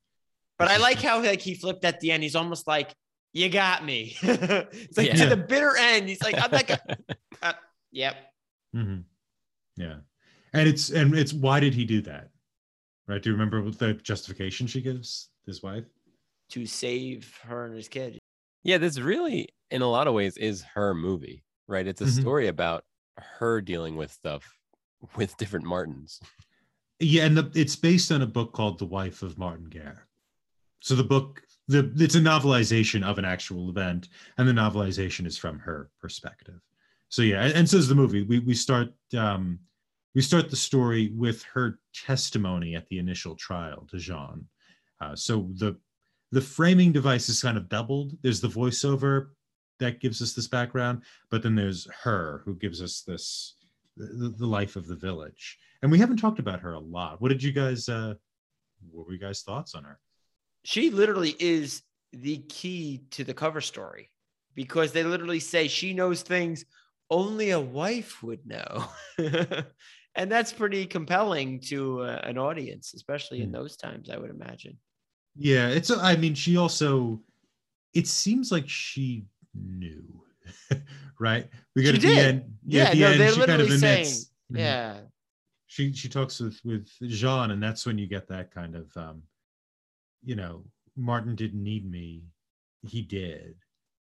But I like how like he flipped at the end. He's almost like, "You got me." it's like Yeah. to the bitter end. He's like, "I'm not gonna." Uh, yep. Mhm. Yeah, and it's and it's why did he do that? Right? Do you remember what the justification she gives his wife? To save her and his kid. Yeah, this really, in a lot of ways, is her movie, right? It's a Mhm. story about her dealing with stuff with different Martins. Yeah, and the, it's based on a book called The Wife of Martin Guerre. So the book, the it's a novelization of an actual event, and the novelization is from her perspective. So yeah, and, and so is the movie. We we start um, we start the story with her testimony at the initial trial to Jean. Uh, so the the framing device is kind of doubled. There's the voiceover that gives us this background, but then there's her who gives us this the, the life of the village. And we haven't talked about her a lot. What did you guys uh what were you guys thoughts on her? She literally is the key to the cover story because they literally say she knows things only a wife would know. and that's pretty compelling to uh, an audience, especially in Hmm. those times, I would imagine. Yeah, it's I mean she also it seems like she knew. right? We got She at the end. Yeah, at the no, end they're she kind of literally saying, admits. Mhm. Yeah. She she talks with with Jean and that's when you get that kind of um you know, Martin didn't need me. He did.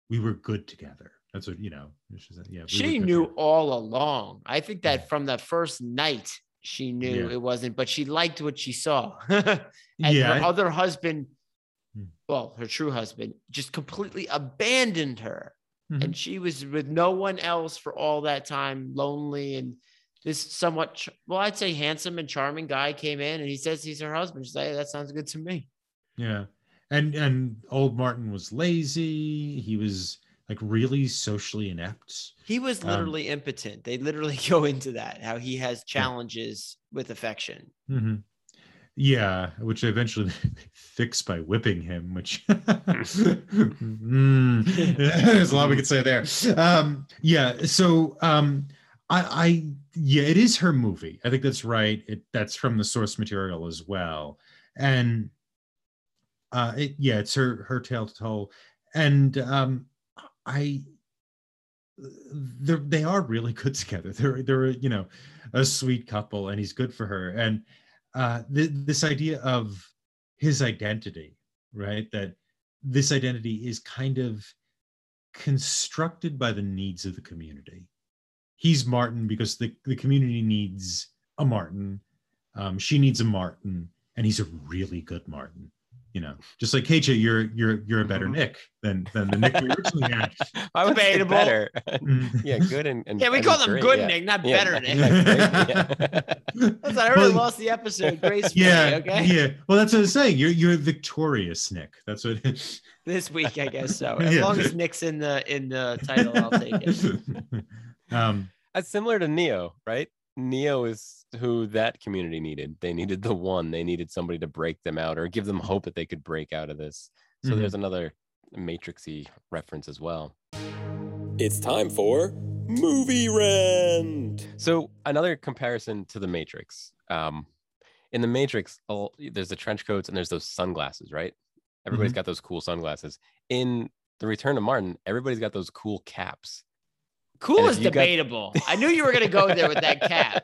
We were good together. That's what, you know, she said, yeah. we she knew together. all along. I think that from the first night, she knew Yeah. it wasn't, but she liked what she saw. and Yeah, her other husband, Hmm. well, her true husband, just completely abandoned her. Mhm. And she was with no one else for all that time, lonely. And this somewhat, well, I'd say handsome and charming guy came in and he says he's her husband. She's like, "Hey, that sounds good to me. Yeah. And and old Martin was lazy. He was like really socially inept. He was Um, literally impotent. They literally go into that, how he has challenges with affection. Mhm. Yeah, which they eventually fixed by whipping him, which Mm. there's a lot we could say there. Um, yeah, so um, I, I yeah, it is her movie. I think that's right. It that's from the source material as well, and uh, it, yeah, it's her her tale to tell, and um, I they're they are really good together. They're they're you know a sweet couple, and he's good for her, and uh, th- this idea of his identity, right? That this identity is kind of constructed by the needs of the community. He's Martin because the, the community needs a Martin. Um, she needs a Martin, and he's a really good Martin. You know, just like KJ, you're you're you're a better Mhm. Nick than than the Nick we originally had. I would say Debatable. better. Mm. yeah, good and, and Yeah, we and call them good yeah. Nick, not Yeah, better Nick. yeah, great. That's I already Well, lost the episode gracefully. Yeah, okay. yeah. Well, that's what I'm saying. You're you're victorious, Nick. That's what. This week, I guess so. As Yeah. long as Nick's in the in the title, I'll take it. um, That's similar to Neo, right? Neo is who that community needed. They needed the one. They needed somebody to break them out or give them hope that they could break out of this. So Mhm. there's another Matrixy reference as well. It's time for Movie Rent. So another comparison to the Matrix. Um, in the Matrix, all- there's the trench coats and there's those sunglasses, right? Everybody's got those cool sunglasses. In the Return of Martin, everybody's got those cool caps. Cool is you got- debatable. I knew you were going to go there with that cat.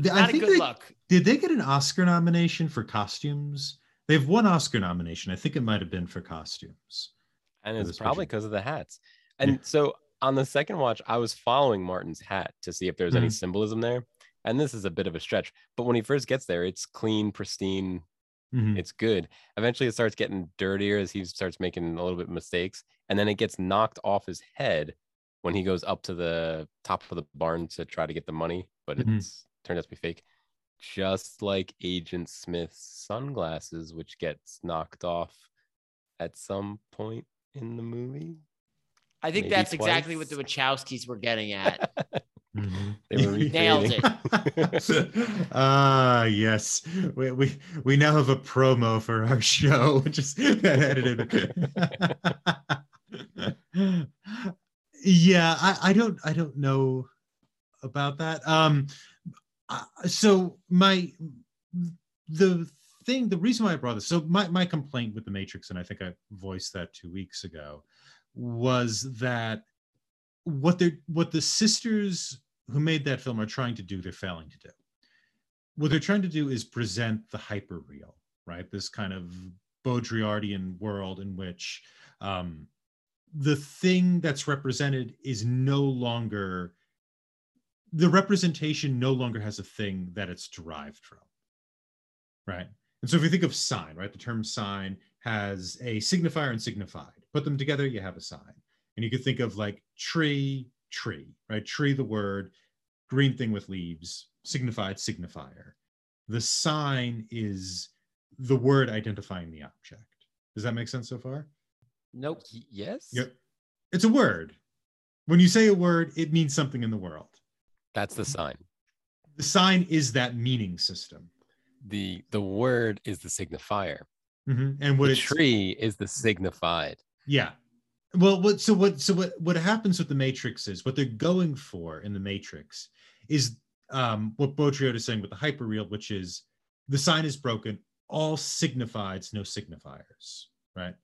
th- I Not a think good they, look. did they get an Oscar nomination for costumes? They have one Oscar nomination. I think it might have been for costumes. and it's probably because of the hats. And so on the second watch, I was following Martin's hat to see if there's any Mhm. symbolism there. And this is a bit of a stretch, but when he first gets there, it's clean, pristine, Mhm. it's good. Eventually, it starts getting dirtier as he starts making a little bit of mistakes, and then it gets knocked off his head when he goes up to the top of the barn to try to get the money, but Mhm. it's turned out to be fake. Just like Agent Smith's sunglasses, which gets knocked off at some point in the movie. I think Maybe that's exactly what the. Wachowskis were getting at. Mhm. They were Nailed recreating- Ah, yes. We, we we now have a promo for our show, which is edited. yeah, I, I don't I don't know about that. Um, uh, so my the thing, the reason why I brought this, so my my complaint with the Matrix, and I think I voiced that two weeks ago, was that what they what the sisters who made that film are trying to do, they're failing to do. What they're trying to do is present the hyperreal, right? This kind of Baudrillardian world in which um, the thing that's represented is no longer the representation no longer has a thing that it's derived from right and so if you think of sign right the term sign has a signifier and signified put them together you have a sign and you could think of like tree tree right tree the word green thing with leaves signified signifier the sign is the word identifying the object does that make sense so far Nope. Yes. Yep. It's a word. When you say a word, it means something in the world. That's the sign. The sign is that meaning system. The the word is the signifier. Mhm. And what the it's tree is the signified. yeah. Well, what so what so what what happens with the matrix is what they're going for in the matrix is um what Baudrillard is saying with the hyperreal, which is the sign is broken, all signifieds, no signifiers, right?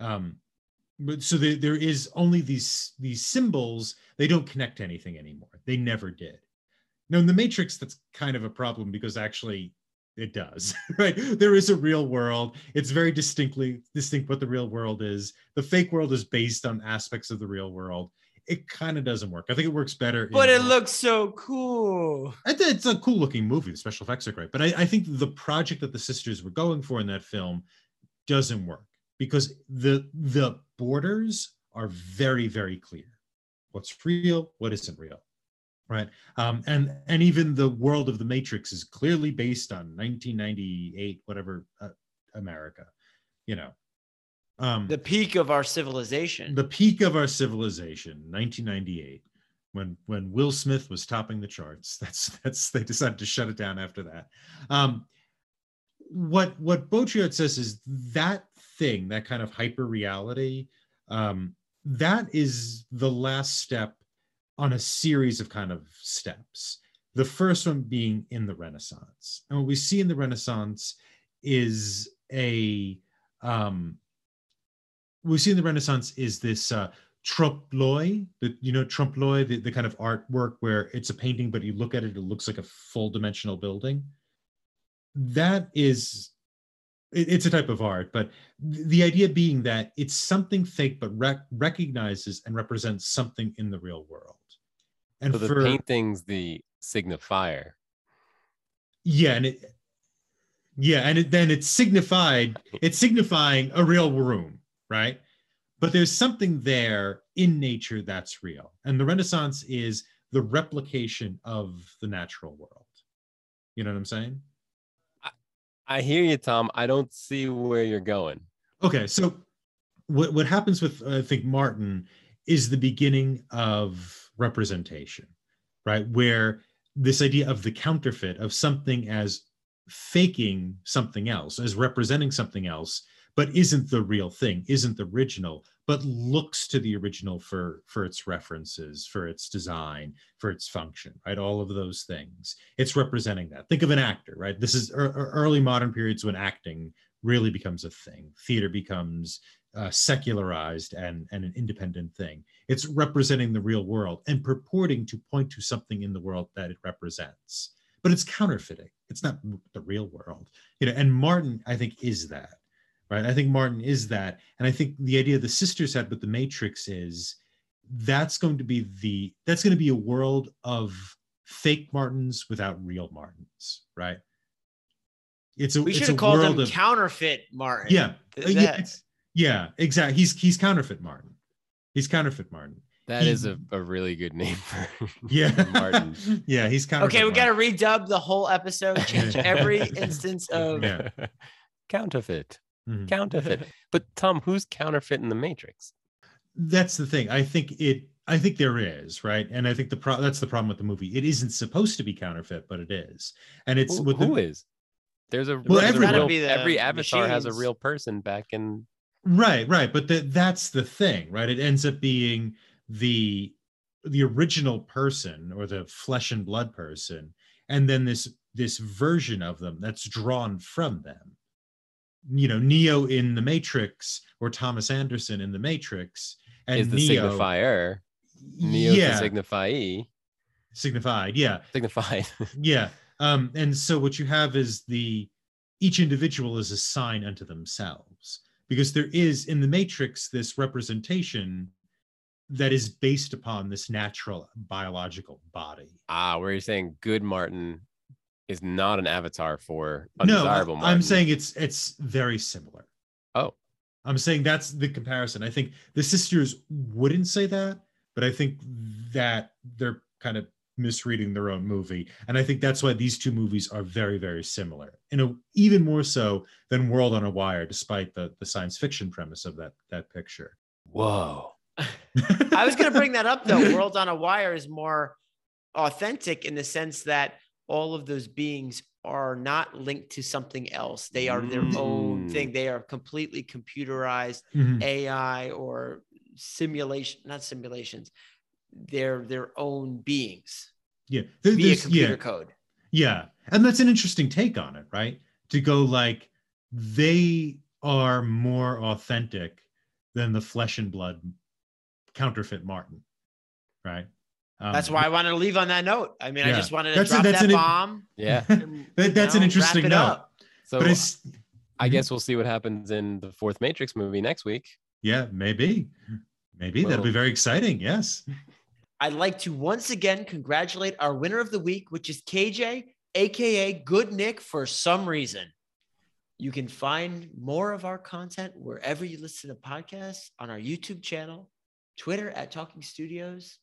Um but so there, there is only these these symbols they don't connect to anything anymore they never did now in the matrix that's kind of a problem because actually it does right there is a real world it's very distinctly distinct what the real world is the fake world is based on aspects of the real world it kind of doesn't work i think it works better But it looks so cool. It's a cool looking movie. The special effects are great, but I, I think the project that the sisters were going for in that film doesn't work because the the borders are very very clear. What's real, what isn't real, right? Um, and and even the world of the Matrix is clearly based on 1998 whatever uh, America, you know. Um, The peak of our civilization. the peak of our civilization 1998 when when will smith was topping the charts that's that's they decided to shut it down after that um what what Baudrillard says is that thing that kind of hyper reality um that is the last step on a series of kind of steps the first one being in the renaissance and what we see in the renaissance is a um we see in the Renaissance is this uh, trompe l'oeil, the you know trompe l'oeil, the, the kind of artwork where it's a painting, but you look at it, it looks like a full dimensional building. That is, it- it's a type of art, but th- the idea being that it's something fake, but rec- recognizes and represents something in the real world. And So the for painting's the signifier. yeah, and it yeah, and it, then it's signified, it's signifying a real room, right? But there's something there in nature that's real. And the Renaissance is the replication of the natural world. You know what I'm saying? I hear you, Tom. I don't see where you're going. Okay, so what what happens with I think Martin is the beginning of representation, right? Where this idea of the counterfeit of something as faking something else, as representing something else, but isn't the real thing, isn't the original, but looks to the original for for its references, for its design, for its function, right? All of those things. It's representing that. Think of an actor, right? This is ear- ear- early modern periods when acting really becomes a thing. Theater becomes uh, secularized and, and an independent thing. It's representing the real world and purporting to point to something in the world that it represents. But it's counterfeiting. It's not the real world. You know, and Martin, I think, is that. Right. I think Martin is that. And I think the idea the sisters had with the Matrix is that's going to be the that's going to be a world of fake Martins without real Martins, right? It's a we it's should a have called world him of- counterfeit Martin. yeah, Th- uh, yeah, yeah, exactly. He's he's counterfeit Martin. He's counterfeit Martin. That He- is a, a really good name for Yeah, Martin. yeah, he's counterfeit. okay, we got to redub the whole episode, change every instance of. Yeah. counterfeit. Mhm. Counterfeit. But Tom, who's counterfeit in the Matrix? That's the thing. I think it. I think there is right, and I think the pro- that's the problem with the movie. It isn't supposed to be counterfeit, but it is, and it's Who, with the- who is? There's a, Well, there's a real- be the every avatar has a real person back in Right, right. But the, that's the thing, right? It ends up being the the original person or the flesh and blood person, and then this this version of them that's drawn from them. You know, Neo in the Matrix or Thomas Anderson in the Matrix, and is the Neo, signifier. Neo's yeah, the signifiee. signified. Yeah, Signified. yeah. Um, and so what you have is the each individual is a sign unto themselves because there is in the matrix this representation that is based upon this natural biological body. ah, where you're saying good Martin is not an avatar for undesirable Martin. I'm saying it's it's very similar. Oh. I'm saying that's the comparison. I think the sisters wouldn't say that, but I think that they're kind of misreading their own movie. And I think that's why these two movies are very, very similar. You know, even more so than World on a Wire, despite the, the science fiction premise of that that picture. Whoa. I was going to bring that up though. World on a Wire is more authentic in the sense that all of those beings are not linked to something else. They are their own Mm. thing. They are completely computerized Mhm. AI or simulation, not simulations. They're their own beings Yeah. There- via computer yeah. code. Yeah. And that's an interesting take on it, right? To go like they are more authentic than the flesh and blood counterfeit Martin, right? Um, That's why I wanted to leave on that note. I mean, I just wanted to That's a- drop that's that an- bomb. Yeah. and, That- that's you an interesting note. up. So but it's I guess we'll see what happens in the fourth Matrix movie next week. yeah, maybe. Maybe that'll be very exciting. Yes. I'd like to once again congratulate our winner of the week, which is KJ, aka Good Nick, for some reason. You can find more of our content wherever you listen to podcasts on our YouTube channel, Twitter at Talking Studios,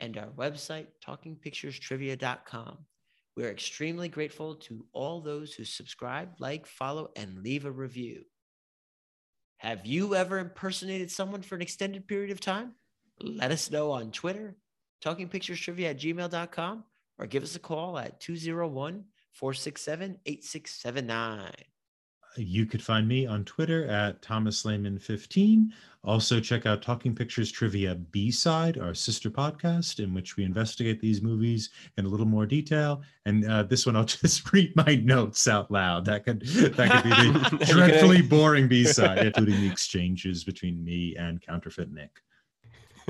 and our website, talkingpicturestrivia.com. We're extremely grateful to all those who subscribe, like, follow, and leave a review. Have you ever impersonated someone for an extended period of time? Let us know on Twitter, talkingpicturestrivia at gmail.com, or give us a call at 201 467 8679. You could find me on Twitter at Thomas Lehman15. Also, check out Talking Pictures Trivia B Side, our sister podcast, in which we investigate these movies in a little more detail. And uh, this one, I'll just read my notes out loud. That could that could be the dreadfully boring B side, including the exchanges between me and Counterfeit Nick.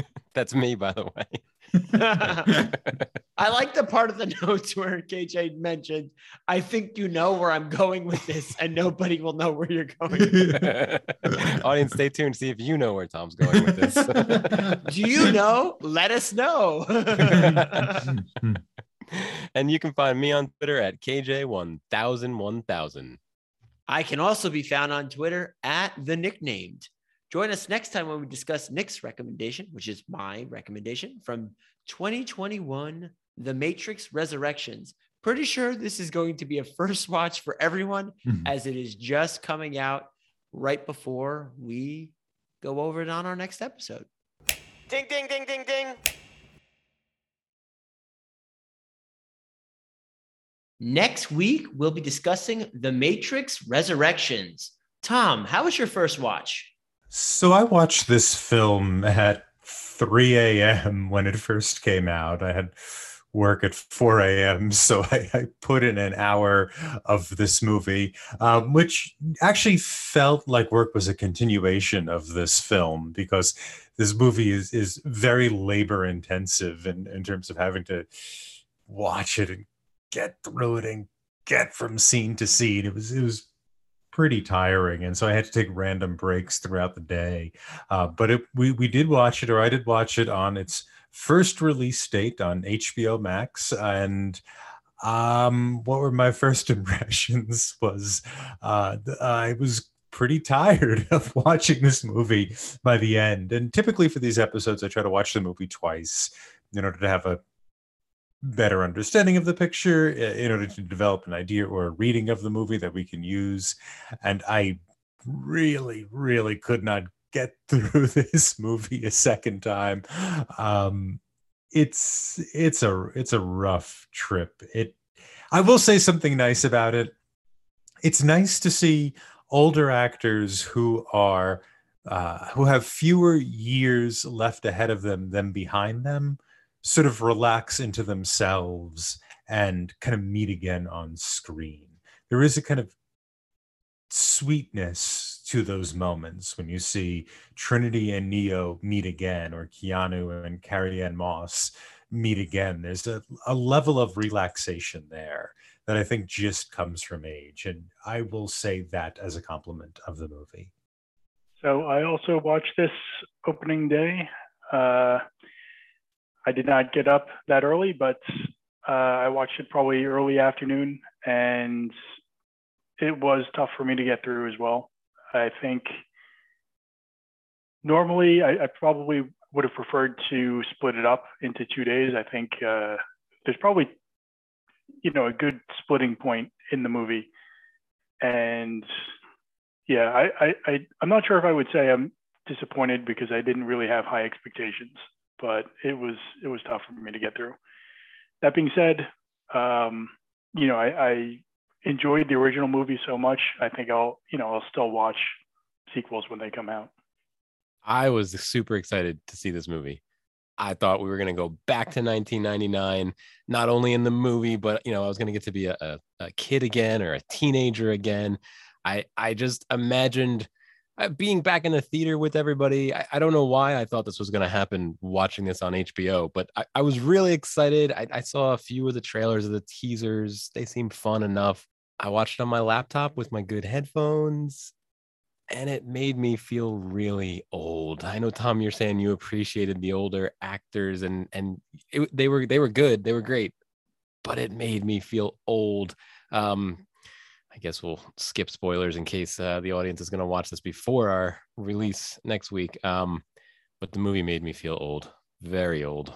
That's me, by the way. I like the part of the notes where KJ mentioned, I think you know where I'm going with this, and nobody will know where you're going. Audience, stay tuned. See if you know where Tom's going with this. Do you know? Let us know. and you can find me on Twitter at KJ10001000. I can also be found on Twitter at the nicknamed. Join us next time when we discuss Nick's recommendation, which is my recommendation from 2021, The Matrix Resurrections. Pretty sure this is going to be a first watch for everyone Mhm. as it is just coming out right before we go over it on our next episode. Ding, ding, ding, ding, ding. Next week, we'll be discussing The Matrix Resurrections. Tom, how was your first watch? So I watched this film at 3 a.m. when it first came out. I had work at 4 a.m. So I, I put in an hour of this movie, um, which actually felt like work was a continuation of this film because this movie is, is very labor intensive in, in terms of having to watch it and get through it and get from scene to scene. It was, it was pretty tiring and so i had to take random breaks throughout the day uh, but it, we, we did watch it or i did watch it on its first release date on hbo max and um, what were my first impressions was uh, i was pretty tired of watching this movie by the end and typically for these episodes i try to watch the movie twice in order to have a better understanding of the picture in order to develop an idea or a reading of the movie that we can use. And i really really could not get through this movie a second time. Um it's it's a it's a rough trip. It i will say something nice about it. It's nice to see older actors who are uh, who have fewer years left ahead of them than behind them sort of relax into themselves and kind of meet again on screen. There is a kind of sweetness to those moments when you see Trinity and Neo meet again, or Keanu and Carrie-Anne Moss meet again. There's a, a level of relaxation there that I think just comes from age. And I will say that as a compliment of the movie. So I also watched this opening day. Uh, I did not get up that early, but uh, I watched it probably early afternoon, and it was tough for me to get through as well. I think normally I, I probably would have preferred to split it up into two days. I think uh, there's probably you know a good splitting point in the movie, and yeah, I, I, I I'm not sure if I would say I'm disappointed because I didn't really have high expectations, but it was it was tough for me to get through. That being said, um, you know I, I enjoyed the original movie so much. I think I'll you know I'll still watch sequels when they come out. I was super excited to see this movie. I thought we were going to go back to 1999, not only in the movie, but you know, I was going to get to be a, a, a, kid again or a teenager again. I I just imagined being back in the theater with everybody. I, I don't know why I thought this was going to happen watching this on HBO, but I, I was really excited. I, I saw a few of the trailers of the teasers. They seemed fun enough. I watched it on my laptop with my good headphones and it made me feel really old. I know Tom, you're saying you appreciated the older actors, and and it, they were they were good, they were great, but it made me feel old. Um, I guess we'll skip spoilers in case uh, the audience is going to watch this before our release next week. Um, but the movie made me feel old, very old.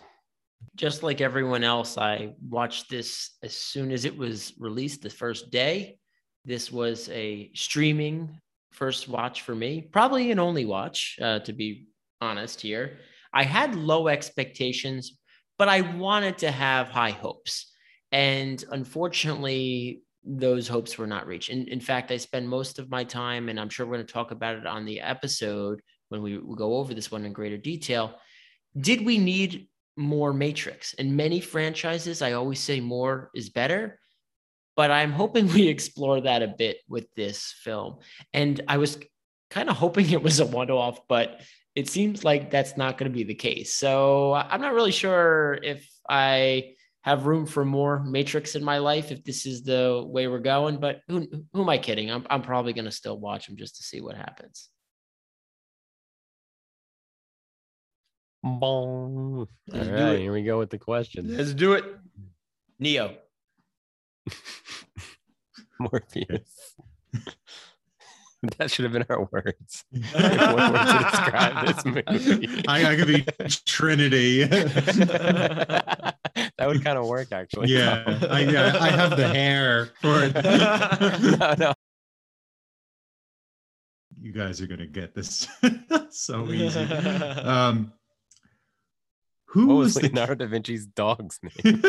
Just like everyone else, I watched this as soon as it was released the first day. This was a streaming first watch for me, probably an only watch, uh, to be honest here. I had low expectations, but I wanted to have high hopes. And unfortunately, those hopes were not reached. In, in fact, I spend most of my time, and I'm sure we're going to talk about it on the episode when we go over this one in greater detail. Did we need more Matrix? In many franchises, I always say more is better but I'm hoping we explore that a bit with this film. And I was kind of hoping it was a one off, but it seems like that's not going to be the case. So I'm not really sure if I have room for more Matrix in my life if this is the way we're going. But who, who am I kidding? I'm, I'm probably going to still watch them just to see what happens. All right, here we go with the questions. Let's do it. Neo. Morpheus. that should have been our words. One word to describe this movie. I, I could be Trinity. that would kind of work, actually. Yeah, I, yeah, I have the hair for it. no, no. You guys are gonna get this so easy. Um, who What was was the Leonardo da Vinci's dog's name?